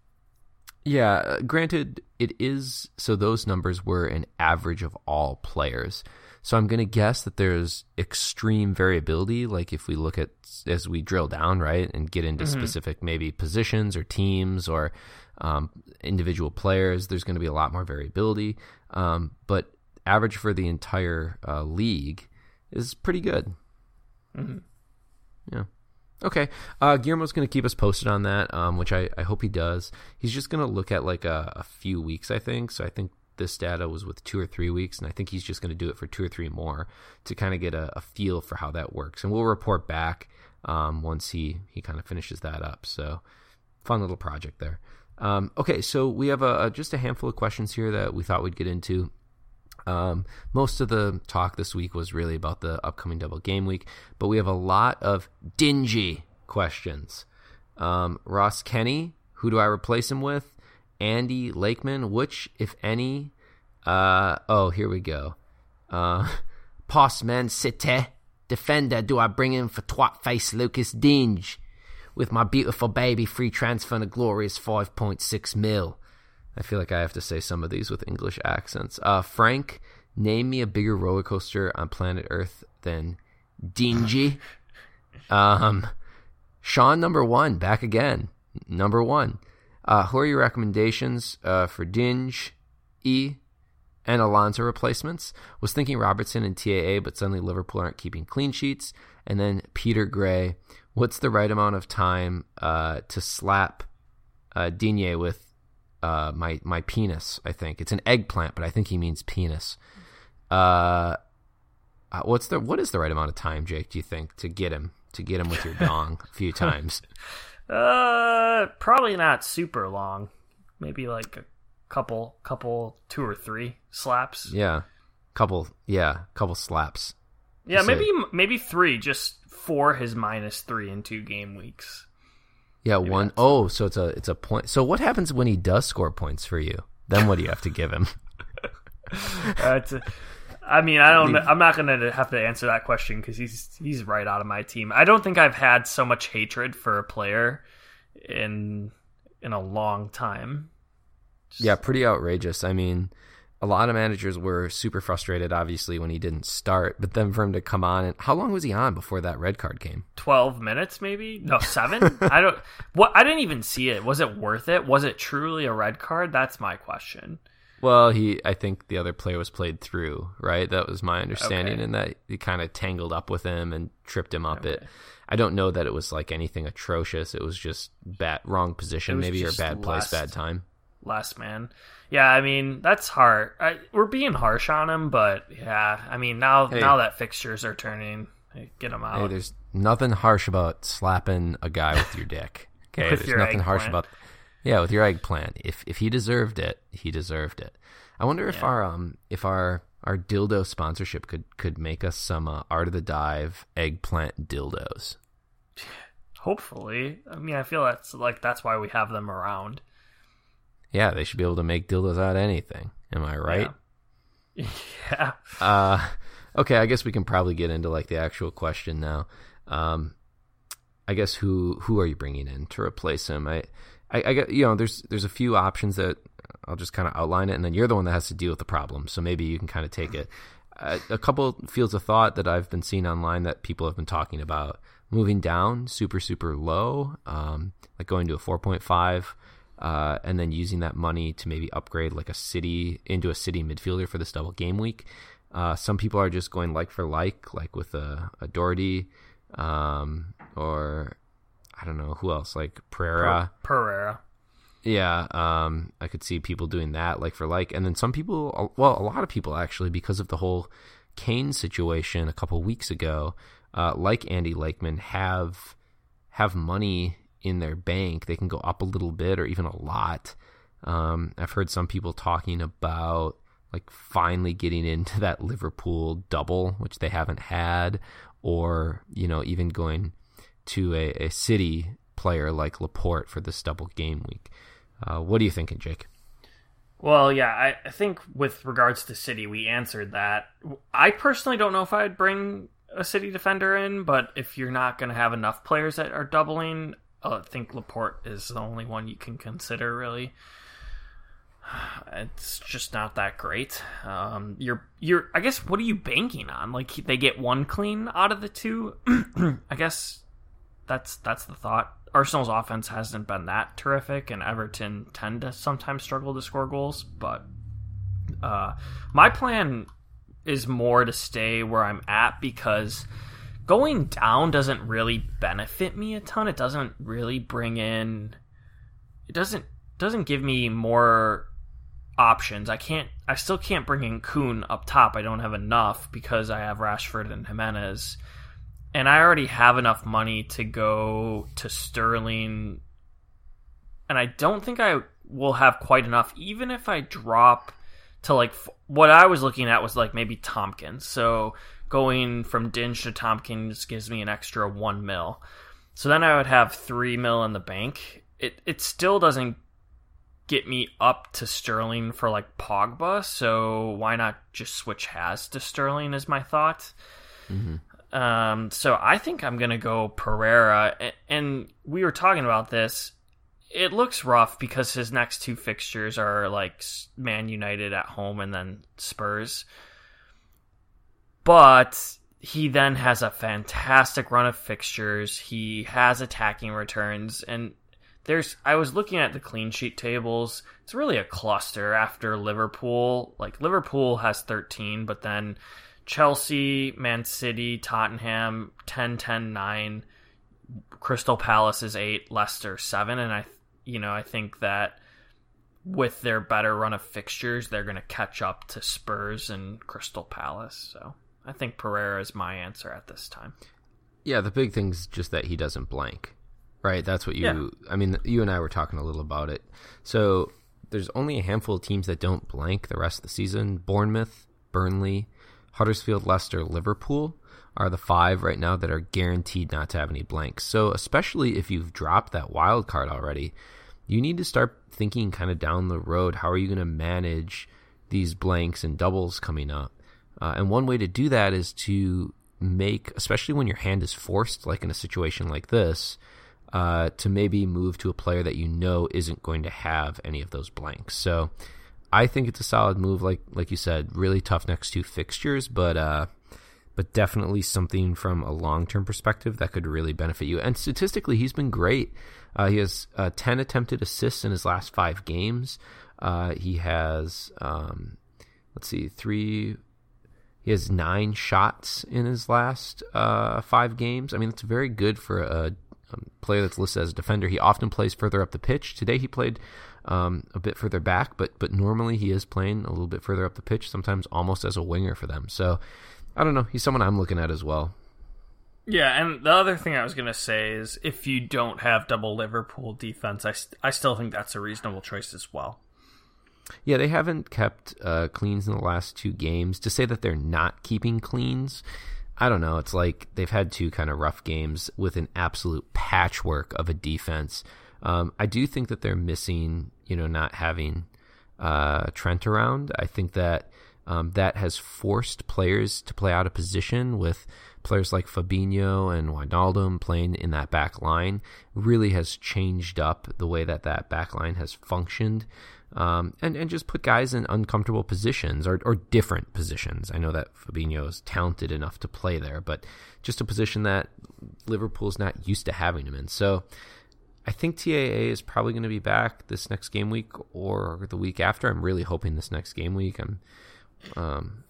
Yeah, granted, it is so those numbers were an average of all players. So I'm going to guess that there's extreme variability. Like if we look at as we drill down, right, and get into mm-hmm. specific maybe positions or teams or um, individual players, there's going to be a lot more variability. Um, but average for the entire uh, league is pretty good. Mm-hmm. Yeah. Okay. Uh, Guillermo's going to keep us posted on that, um, which I, I hope he does. He's just going to look at like a, a, few weeks, I think. So I think this data was with two or three weeks, and I think he's just going to do it for two or three more to kind of get a, a, feel for how that works. And we'll report back um, once he, he kind of finishes that up. So fun little project there. Um, okay, so we have a, just a handful of questions here that we thought we'd get into. Um, most of the talk this week was really about the upcoming double game week, but we have a lot of dingy questions. Um, Ross Kenny, who do I replace him with? Andy Lakeman, which, if any, uh, oh, here we go. Uh, Postman City, defender, do I bring in for twat face Lucas Digne? With my beautiful baby free transfer and a glorious 5.6 mil. I feel like I have to say some of these with English accents. Uh, Frank, name me a bigger roller coaster on planet Earth than Dingy. um, Sean, number one, back again. Number one. Uh, who are your recommendations uh, for Digne, E, and Alonso replacements? Was thinking Robertson and TAA, but suddenly Liverpool aren't keeping clean sheets. And then Peter Gray. What's the right amount of time uh, to slap uh, Digne with uh, my my penis. I think it's an eggplant, but I think he means penis. Uh, uh, what's the what is the right amount of time, Jake? Do you think to get him to get him with your dong a few times? Uh, probably not super long. Maybe like a couple, couple, two or three slaps. Yeah, couple. Yeah, couple slaps. Yeah, Say- maybe maybe three, just for his minus three in two game weeks. Yeah, one oh, so it's a it's a point. So what happens when he does score points for you? Then what do you have to give him? Uh, a- I mean, I don't. I'm not going to have to answer that question because he's he's right out of my team. I don't think I've had so much hatred for a player in in a long time. Yeah, pretty outrageous. I mean, a lot of managers were super frustrated, obviously, when he didn't start. But then for him to come on, and how long was he on before that red card came? 12 minutes maybe no 7 i don't what i didn't even see it was it worth it was it truly a red card that's my question Well, he, I think the other player was played through, right? That was my understanding, Okay. and that he kind of tangled up with him and tripped him up. It, I don't know that it was like anything atrocious. It was just bad, wrong position, maybe, or bad place, bad time. Last man yeah i mean that's hard I, we're being harsh on him but yeah i mean now Hey. now that fixtures are turning get him out Hey, there's nothing harsh about slapping a guy with your dick. Okay, there's nothing harsh eggplant. about yeah with your eggplant. If if he deserved it, he deserved it. I wonder if our um if our our dildo sponsorship could could make us some uh, art of the dive eggplant dildos. hopefully i mean i feel that's like that's why we have them around Yeah, they should be able to make dildos out of anything. Am I right? yeah Uh, okay, I guess we can probably get into like the actual question now. Um, I guess who who are you bringing in to replace him? I, I, I you know there's there's a few options that I'll just kind of outline it, and then you're the one that has to deal with the problem. So maybe you can kind of take it. Uh, a couple fields of thought that I've been seeing online that people have been talking about moving down super super low, um, like going to a 4.5. Uh, and then using that money to maybe upgrade like a city into a city midfielder for this double game week. Uh, some people are just going like for like, like with a, a Doherty, um, or I don't know who else, like Pereira. pereira Yeah, um, I could see people doing that like for like, and then some people, well, a lot of people actually, because of the whole Kane situation a couple weeks ago, uh, like Andy Lakeman, have have money in their bank. They can go up a little bit or even a lot. Um, I've heard some people talking about like finally getting into that Liverpool double, which they haven't had, or you know even going to a, a city player like Laporte for this double game week. Uh, what are you thinking, Jake? Well, yeah, I, I think with regards to City, we answered that. I personally don't know if I'd bring a City defender in, but if you're not going to have enough players that are doubling, I think Laporte is the only one you can consider, really. It's just not that great. Um, you're, you're. I guess. What are you banking on? Like they get one clean out of the two. I guess that's that's the thought. Arsenal's offense hasn't been that terrific, and Everton tend to sometimes struggle to score goals. But uh, my plan is more to stay where I'm at because going down doesn't really benefit me a ton. It doesn't really bring in. It doesn't doesn't give me more options. I can't. I still can't bring in Kun up top. I don't have enough because I have Rashford and Jimenez and I already have enough money to go to Sterling, and I don't think I will have quite enough, even if I drop to like what I was looking at was like maybe Tomkins. So going from Digne to Tomkins gives me an extra one mil. So then I would have three mil in the bank. It it still doesn't get me up to Sterling for like Pogba. So why not just switch Haz to Sterling? Is my thought. Um, so I think I'm gonna go Pereira, and we were talking about this. It looks rough because his next two fixtures are like Man United at home and then Spurs. But he then has a fantastic run of fixtures. He has attacking returns, and there's. I was looking at the clean sheet tables. It's really a cluster after Liverpool. Like Liverpool has 13, but then Chelsea, Man City, Tottenham 10 10 9, Crystal Palace is 8, Leicester 7 and I you know, I think that with their better run of fixtures, they're going to catch up to Spurs and Crystal Palace. So, I think Pereira is my answer at this time. Yeah, the big thing's just that he doesn't blank, right? That's what you. Yeah. I mean, you and I were talking a little about it. So there's only a handful of teams that don't blank the rest of the season. Bournemouth, Burnley, Huddersfield, Leicester, Liverpool are the five right now that are guaranteed not to have any blanks. So, especially if you've dropped that wild card already, you need to start thinking kind of down the road. How are you going to manage these blanks and doubles coming up? Uh, and one way to do that is to make, especially when your hand is forced, like in a situation like this, uh, to maybe move to a player that you know isn't going to have any of those blanks. So I think it's a solid move, like like you said, really tough next two fixtures, but uh, but definitely something from a long term perspective that could really benefit you. And statistically, he's been great. Uh, he has uh, 10 attempted assists in his last five games. Uh, he has, um, let's see, three. He has nine shots in his last uh, five games. I mean, that's very good for a, a, player that's listed as a defender. He often plays further up the pitch. Today, he played um, a bit further back, but but normally he is playing a little bit further up the pitch. Sometimes almost as a winger for them. So I don't know. He's someone I'm looking at as well. Yeah, and the other thing I was going to say is if you don't have double Liverpool defense, I, st- I still think that's a reasonable choice as well. Yeah, they haven't kept uh, cleans in the last two games. To say that they're not keeping cleans, I don't know. It's like they've had two kind of rough games with an absolute patchwork of a defense. Um, I do think that they're missing, you know, not having uh, Trent around. I think that um, that has forced players to play out of position with players like Fabinho and Wijnaldum playing in that back line. Really has changed up the way that that back line has functioned. Um, and, and just put guys in uncomfortable positions or, or different positions. I know that Fabinho is talented enough to play there, but just a position that Liverpool's not used to having him in. So I think TAA is probably going to be back this next game week or the week after. I'm really hoping this next game week. I'm um,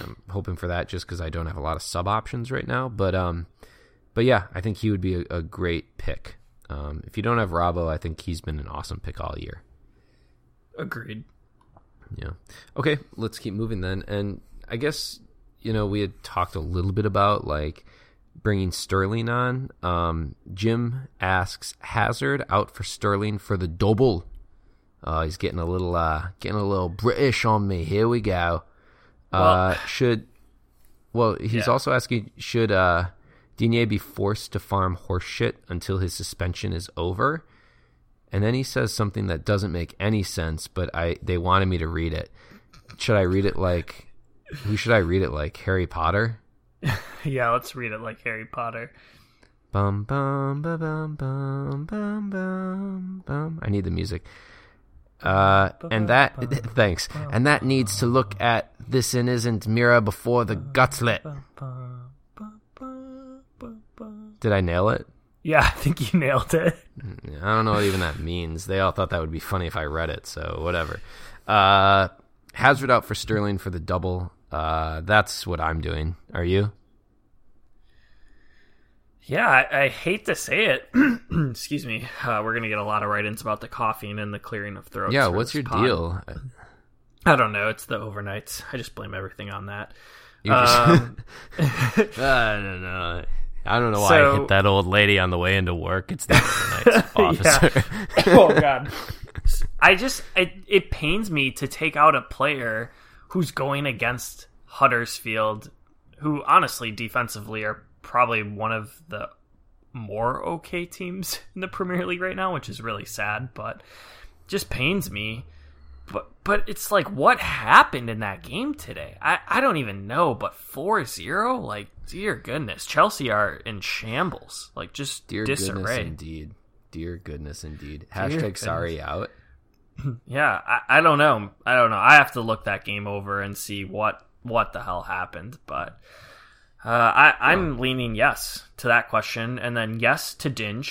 I'm hoping for that just because I don't have a lot of sub options right now. But um, but yeah, I think he would be a, a great pick. Um, if you don't have Robbo, I think he's been an awesome pick all year. Agreed. Yeah. Okay, let's keep moving then. And I guess you know we had talked a little bit about like bringing Sterling on. Um, Jim asks Hazard out for Sterling for the double. Uh, he's getting a little uh, getting a little British on me. Here we go. Well, uh, should well, he's yeah. also asking should uh, Digne be forced to farm horseshit until his suspension is over? And then he says something that doesn't make any sense, but I they wanted me to read it. Should I read it like who should I read it like? Harry Potter? yeah, let's read it like Harry Potter. Bum bum bum bum bum bum bum bum. I need the music. Uh, and that thanks. And that needs to look at this and isn't mirror before the gutlet. Did I nail it? Yeah, I think you nailed it. I don't know what even that means. They all thought that would be funny if I read it, so whatever. Uh, Hazard out for Sterling for the double. Uh, that's what I'm doing. Are you? Yeah, I, I, hate to say it. Excuse me. Uh, we're gonna get a lot of write-ins about the coughing and the clearing of throats. Yeah, what's your pod. deal? I don't know. It's the overnights. I just blame everything on that. Um, I don't know. I don't know why so, I hit that old lady on the way into work. It's the officer. oh god. I just it, it pains me to take out a player who's going against Huddersfield, who honestly defensively are probably one of the more okay teams in the Premier League right now, which is really sad, but just pains me. But but it's like what happened in that game today? I, I don't even know, but 4-0? Like dear goodness, Chelsea are in shambles. Like just dear disarray. goodness indeed. Dear goodness indeed. Dear Hashtag goodness. sorry out. yeah, I, I don't know. I don't know. I have to look that game over and see what what the hell happened, but uh, I, am leaning yes to that question, and then yes to Digne.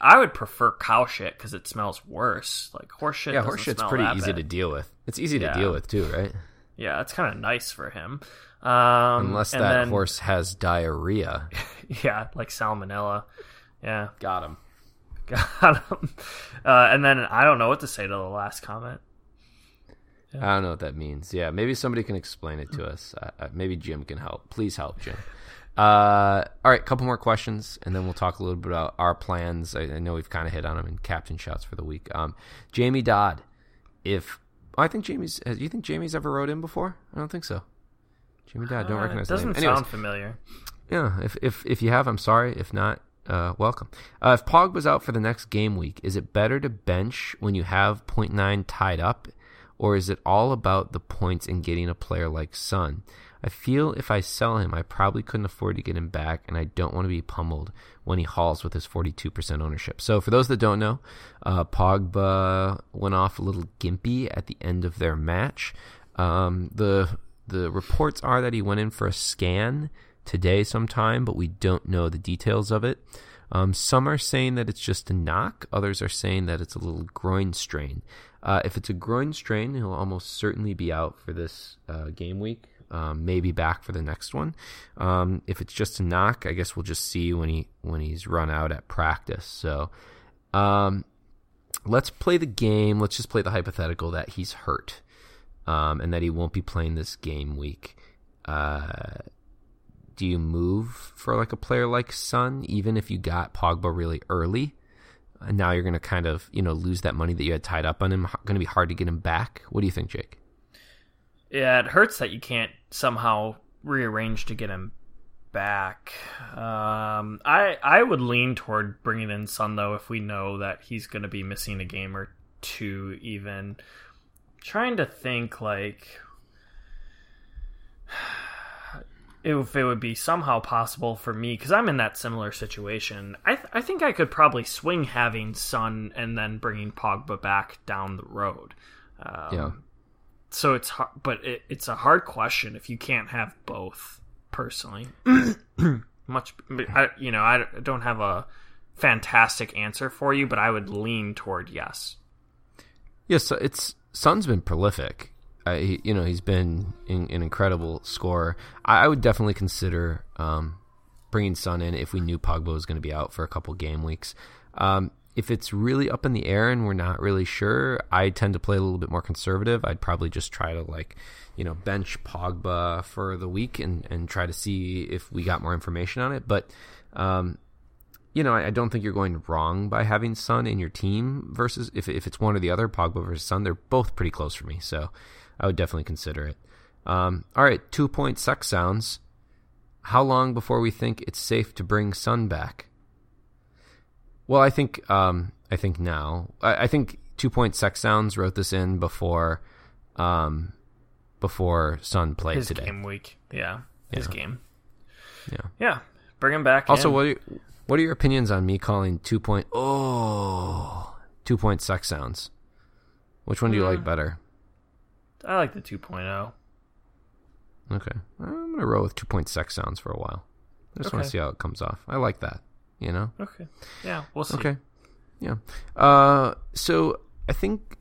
I would prefer cow shit because it smells worse. Like horse shit. Yeah, horse shit's pretty easy bad. to deal with. It's easy yeah. to deal with too, right? Yeah, it's kind of nice for him. Um, Unless that then, horse has diarrhea. yeah, like salmonella. Yeah, got him. Got him. Uh, and then I don't know what to say to the last comment. Yeah. I don't know what that means. Yeah, maybe somebody can explain it to us. Uh, uh, maybe Jim can help. Please help, Jim. Uh, all right, couple more questions, and then we'll talk a little bit about our plans. I, I know we've kind of hit on them in captain shots for the week. Um, Jamie Dodd if I think Jamie's, do you think Jamie's ever wrote in before? I don't think so. Jamie Dodd, don't Uh, recognize it doesn't. Sound familiar. yeah, if if if you have, I'm sorry. If not, uh, welcome. Uh, if Pog was out for the next game week, is it better to bench when you have 0.9 tied up, or is it all about the points and getting a player like Son? I feel if I sell him, I probably couldn't afford to get him back, and I don't want to be pummeled when he hauls with his 42% ownership. So, for those that don't know, uh, Pogba went off a little gimpy at the end of their match. Um, the the reports are that he went in for a scan today sometime, but we don't know the details of it. Um, some are saying that it's just a knock. Others are saying that it's a little groin strain. Uh, if it's a groin strain, he'll almost certainly be out for this uh, game week. Um, maybe back for the next one. Um, if it's just a knock, I guess we'll just see when he when he's run out at practice. So, um, let's play the game. Let's just play the hypothetical that he's hurt um, and that he won't be playing this game week. Uh, do you move for like a player like Son, even if you got Pogba really early? And now you're going to kind of you know lose that money that you had tied up on him. Going to be hard to get him back. What do you think, Jake? Yeah, it hurts that you can't somehow rearrange to get him back. Um, I I would lean toward bringing in Son though if we know that he's going to be missing a game or two. Even trying to think like if it would be somehow possible for me because I'm in that similar situation. I th- I think I could probably swing having Son and then bringing Pogba back down the road. Um, Yeah. So it's hard, but it, it's a hard question if you can't have both. Personally, much I, you know I don't have a fantastic answer for you, but I would lean toward yes. Yes, it's Son's been prolific. Uh, he, you know, he's been in, an incredible scorer. I, I would definitely consider um, bringing Son in if we knew Pogba was going to be out for a couple game weeks. Um, if it's really up in the air and we're not really sure, I tend to play a little bit more conservative. I'd probably just try to like, you know, bench Pogba for the week and, and try to see if we got more information on it. But um, you know, I, I don't think you're going wrong by having Son in your team versus if if it's one or the other, Pogba versus Son, they're both pretty close for me. So I would definitely consider it. Um, all right, two point sex sounds. How long before we think it's safe to bring Son back? Well, I think um, I think now. I, I think two point sex sounds wrote this in before um, before Son played His today. game week, yeah, his Yeah. game, Yeah. yeah. Bring him back. Also, in. what are, your, what are your opinions on me calling two point oh two point sex sounds? Which one do you like better? I like the oh. 2.0. Okay, I'm gonna roll with two point sex sounds for a while. I just want to see how it comes off. I like that. You know. Okay, yeah, we'll see. Okay. Yeah. Uh, so I think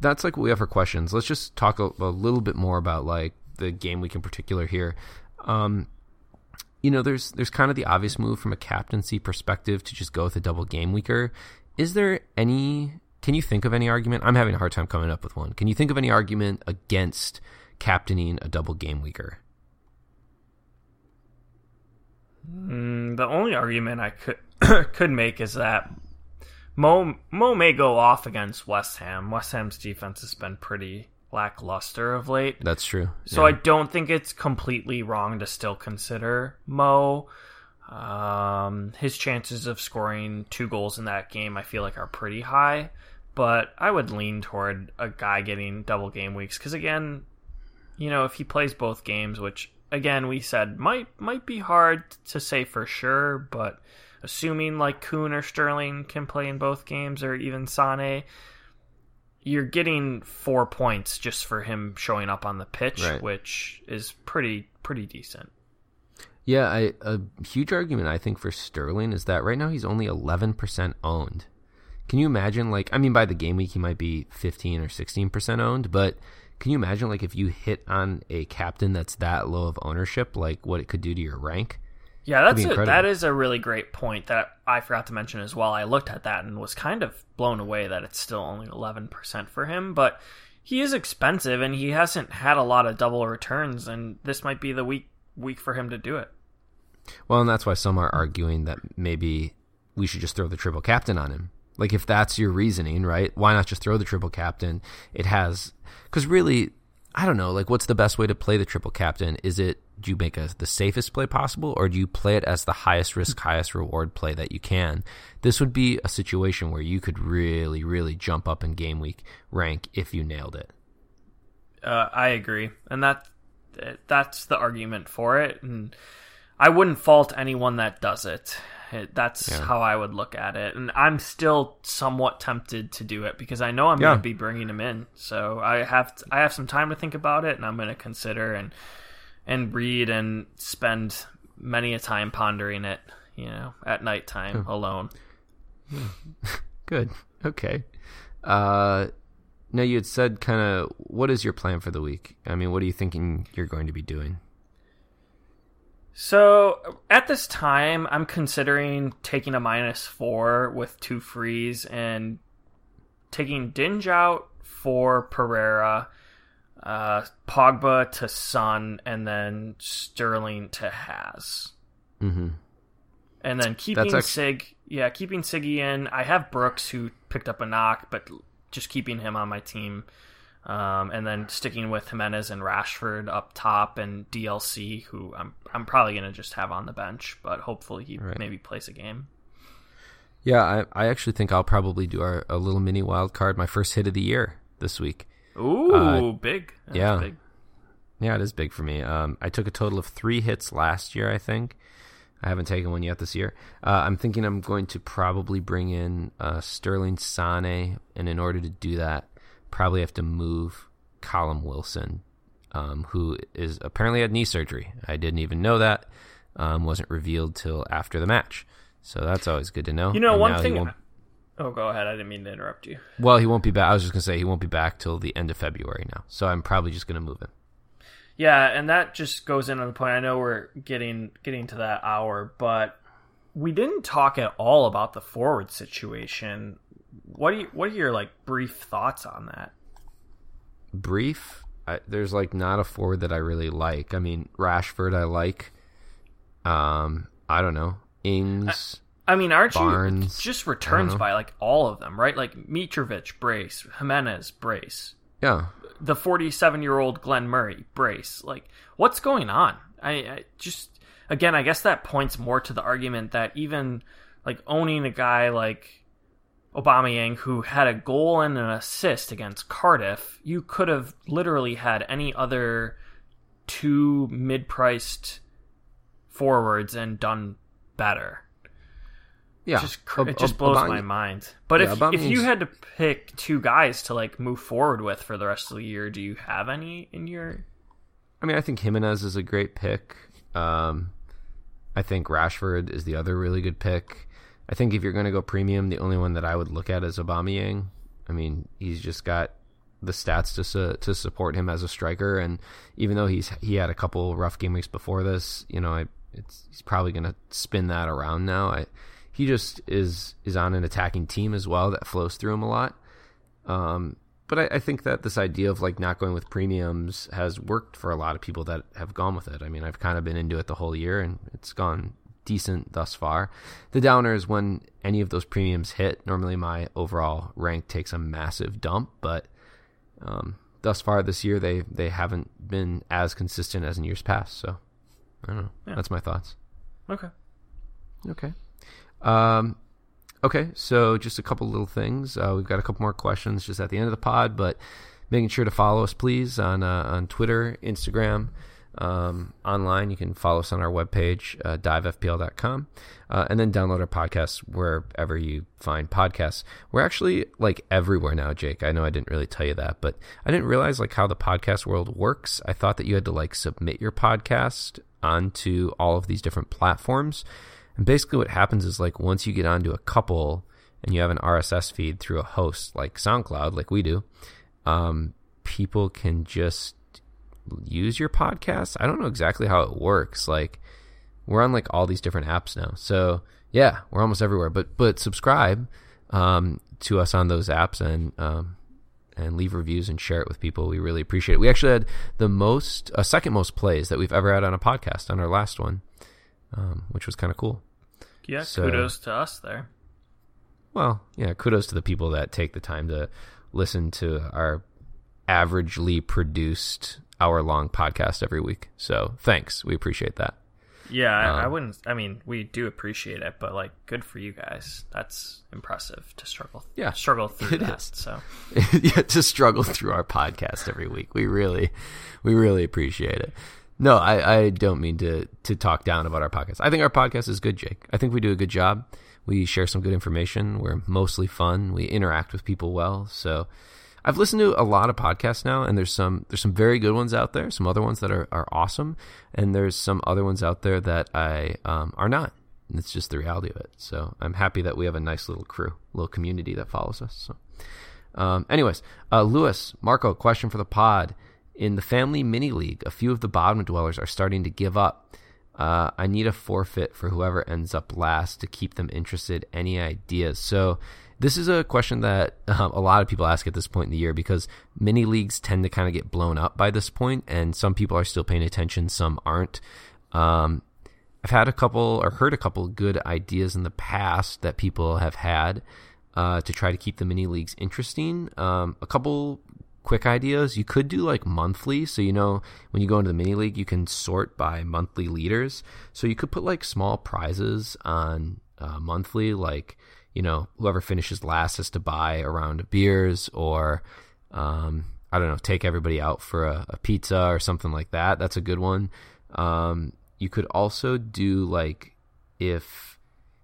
that's like what we have for questions. Let's just talk a, a little bit more about like the game week in particular here. Um, you know, there's there's kind of the obvious move from a captaincy perspective to just go with a double game weeker. Is there any? Can you think of any argument? I'm having a hard time coming up with one. Can you think of any argument against captaining a double game weeker? Mm, the only argument I could could make is that Mo Mo may go off against West Ham. West Ham's defense has been pretty lackluster of late. That's true. So I don't think it's completely wrong to still consider Mo. Um, his chances of scoring two goals in that game, I feel like, are pretty high. But I would lean toward a guy getting double game weeks because, again, you know, if he plays both games, which again we said might might be hard to say for sure, but assuming like Kun or Sterling can play in both games, or even Sane, you're getting four points just for him showing up on the pitch, Right. which is pretty pretty decent. Yeah, I, a huge argument I think for Sterling is that right now he's only 11% owned. Can you imagine like I mean by the game week he might be 15 or 16% owned, but can you imagine like if you hit on a captain that's that low of ownership like what it could do to your rank? Yeah, that's a, that is a really great point that I forgot to mention as well. I looked at that and was kind of blown away that it's still only 11% for him, but he is expensive and he hasn't had a lot of double returns and this might be the week week for him to do it. Well, and that's why some are arguing that maybe we should just throw the triple captain on him Like if that's your reasoning, right? Why not just throw the triple captain? It has because really, I don't know. Like, what's the best way to play the triple captain? Is it do you make a, the safest play possible, or do you play it as the highest risk, highest reward play that you can? This would be a situation where you could really, really jump up in game week rank if you nailed it. Uh, I agree, and that that's the argument for it, and I wouldn't fault anyone that does it. It that's yeah. how I would look at it, and I'm still somewhat tempted to do it because I know I'm yeah. going to be bringing him in, so I have to, I have some time to think about it, and I'm going to consider and and read and spend many a time pondering it, you know, at nighttime alone. Good. Okay. Uh, now you had said kind of what is your plan for the week? I mean, what are you thinking you're going to be doing? So at this time, I'm considering taking a minus four with two frees and taking Digne out for Pereira, uh, Pogba to Son, and then Sterling to Haz. Mm-hmm. And then keeping actually... Sig, yeah, keeping Siggy in. I have Brooks who picked up a knock, but just keeping him on my team. Um, and then sticking with Jimenez and Rashford up top, and DLC, who I'm I'm probably gonna just have on the bench, but hopefully he right. maybe plays a game. Yeah, I, I actually think I'll probably do our, a little mini wild card, my first hit of the year this week. Ooh, uh, big! That's yeah, big. yeah, it is big for me. Um, I took a total of three hits last year, I think. I haven't taken one yet this year. Uh, I'm thinking I'm going to probably bring in uh, Sterling Sane, and in order to do that, probably have to move Callum Wilson, um, who is apparently had knee surgery. I didn't even know that. Um, wasn't revealed till after the match, so that's always good to know. You know, and one thing. Oh, go ahead. I didn't mean to interrupt you. Well, he won't be back. I was just gonna say he won't be back till the end of February now, so I'm probably just gonna move him. Yeah, and that just goes into the point. I know we're getting getting to that hour, but we didn't talk at all about the forward situation. What do you what are your like brief thoughts on that? Brief? I, there's like not a forward that I really like. I mean, Rashford I like. Um, I don't know. Ings. I, I mean, aren't Barnes, you just returns by like all of them, right? Like Mitrovic, brace. Jimenez, brace. Yeah the 47 year old Glenn Murray brace. Like, what's going on? I, I, just, again, I guess that points more to the argument that even like owning a guy like Aubameyang who had a goal and an assist against Cardiff, you could have literally had any other two mid priced forwards and done better. Yeah, it just, it just blows my mind. But yeah, if if you had to pick two guys to like move forward with for the rest of the year, do you have any in your? I mean, I think Jimenez is a great pick. Um, I think Rashford is the other really good pick. I think if you're going to go premium, the only one that I would look at is Aubameyang. I mean, he's just got the stats to su- to support him as a striker, and even though he's he had a couple rough game weeks before this, you know, I, it's he's probably going to spin that around now. I he just is is on an attacking team as well that flows through him a lot. Um, but I, I, think that this idea of like not going with premiums has worked for a lot of people that have gone with it. I mean, I've kind of been into it the whole year, and it's gone decent thus far. The downer is when any of those premiums hit. Normally, my overall rank takes a massive dump, but um, thus far this year they they haven't been as consistent as in years past. So I don't know. Yeah. That's my thoughts. Okay. Okay. Um, okay, so just a couple little things. Uh, we've got a couple more questions just at the end of the pod, but making sure to follow us, please, on uh, on Twitter, Instagram, um, online. You can follow us on our webpage, uh, divefpl.com, uh, and then download our podcasts wherever you find podcasts. We're actually like everywhere now, Jake. I know I didn't really tell you that, but I didn't realize like how the podcast world works. I thought that you had to like submit your podcast onto all of these different platforms. And basically, what happens is like once you get onto a couple and you have an RSS feed through a host like SoundCloud, like we do, um, people can just use your podcast. I don't know exactly how it works. Like we're on like all these different apps now, so yeah, we're almost everywhere. But but subscribe um, to us on those apps and um, and leave reviews and share it with people. We really appreciate it. We actually had the most, uh, second most plays that we've ever had on a podcast on our last one um, which was kind of cool. Yeah, so, kudos to us there. well, yeah, kudos to the people that take the time to listen to our averagely produced hour long podcast every week. So thanks. We appreciate that. Yeah, I, I Um, wouldn't. I mean, we do appreciate it, but like, good for you guys. That's impressive to struggle. Yeah, struggle through it that. is. So yeah, to struggle through our podcast every week. We really, we really appreciate it. No, I, I don't mean to to talk down about our podcast. I think our podcast is good, Jake. I think we do a good job. We share some good information. We're mostly fun. We interact with people well. So I've listened to a lot of podcasts now, and there's some there's some very good ones out there. Some other ones that are, are awesome, and there's some other ones out there that I um, are not. And it's just the reality of it. So I'm happy that we have a nice little crew, little community that follows us. So. Um, anyways, uh, Lewis, Marco, question for the pod. In the family mini league, a few of the bottom dwellers are starting to give up. Uh, I need a forfeit for whoever ends up last to keep them interested. Any ideas? So, this is a question that um, a lot of people ask at this point in the year because mini leagues tend to kind of get blown up by this point, and some people are still paying attention, some aren't. Um, I've had a couple or heard a couple good ideas in the past that people have had uh, to try to keep the mini leagues interesting. Um, a couple quick ideas. You could do like monthly. So, you know, when you go into the mini league, you can sort by monthly leaders. So you could put like small prizes on uh, monthly, like, you know, whoever finishes last has to buy a round of beers or, um, I don't know, take everybody out for a, a pizza or something like that. That's a good one. Um, you could also do like if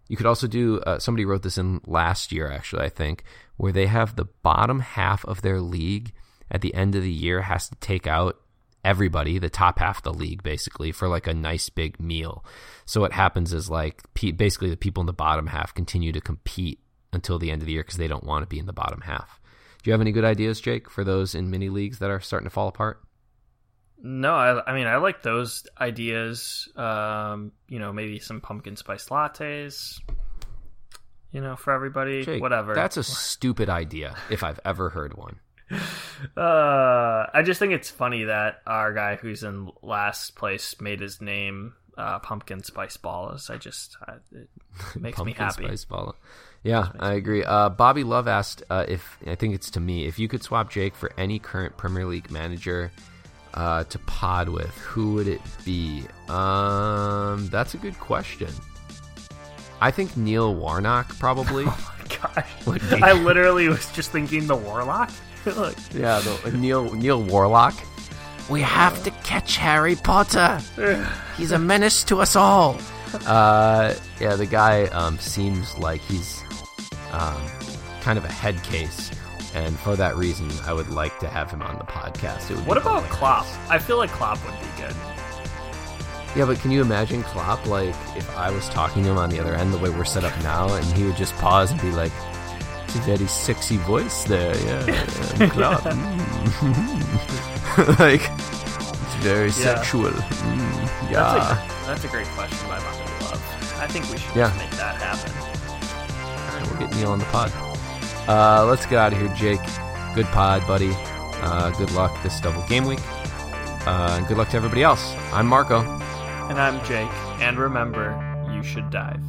you could also do uh, somebody wrote this in last year actually i think where they have the bottom half of their league at the end of the year has to take out everybody the top half of the league basically for like a nice big meal so what happens is like pe- basically the people in the bottom half continue to compete until the end of the year because they don't want to be in the bottom half do you have any good ideas jake for those in mini leagues that are starting to fall apart no, I, I mean, I like those ideas. Um, you know, maybe some pumpkin spice lattes. You know, for everybody, Jake, whatever. that's a stupid idea if i've ever heard one Uh, I just think it's funny that our guy who's in last place made his name uh, pumpkin spice balls. I just it makes me happy. Spice. Yeah, I agree. Uh, Bobby Love asked uh, if I think it's to me if you could swap Jake for any current Premier League manager uh, to pod with, who would it be? Um, that's a good question. I think Neil Warnock probably. Gosh, Would be- I literally was just thinking the warlock. Look, yeah, the, Neil Neil Warlock. We have to catch Harry Potter. He's a menace to us all. Uh, yeah, the guy um, seems like he's um, kind of a head case, and for that reason, I would like to have him on the podcast. What about hilarious. Klopp? I feel like Klopp would be good. Yeah, but can you imagine Klopp? Like, if I was talking to him on the other end, the way we're set up now, and he would just pause and be like, "It's a very sexy voice there, yeah, yeah, Klopp." Mm. like, it's very sexual. Mm, yeah. That's a that's a great question by Bobby Love. I think we should Yeah. just make that happen. All right, we'll get Neil on the pod. Uh, let's get out of here, Jake. Good pod, buddy. Uh, good luck this double game week. Uh, and good luck to everybody else. I'm Marco. And I'm Jake. And remember, you should dive.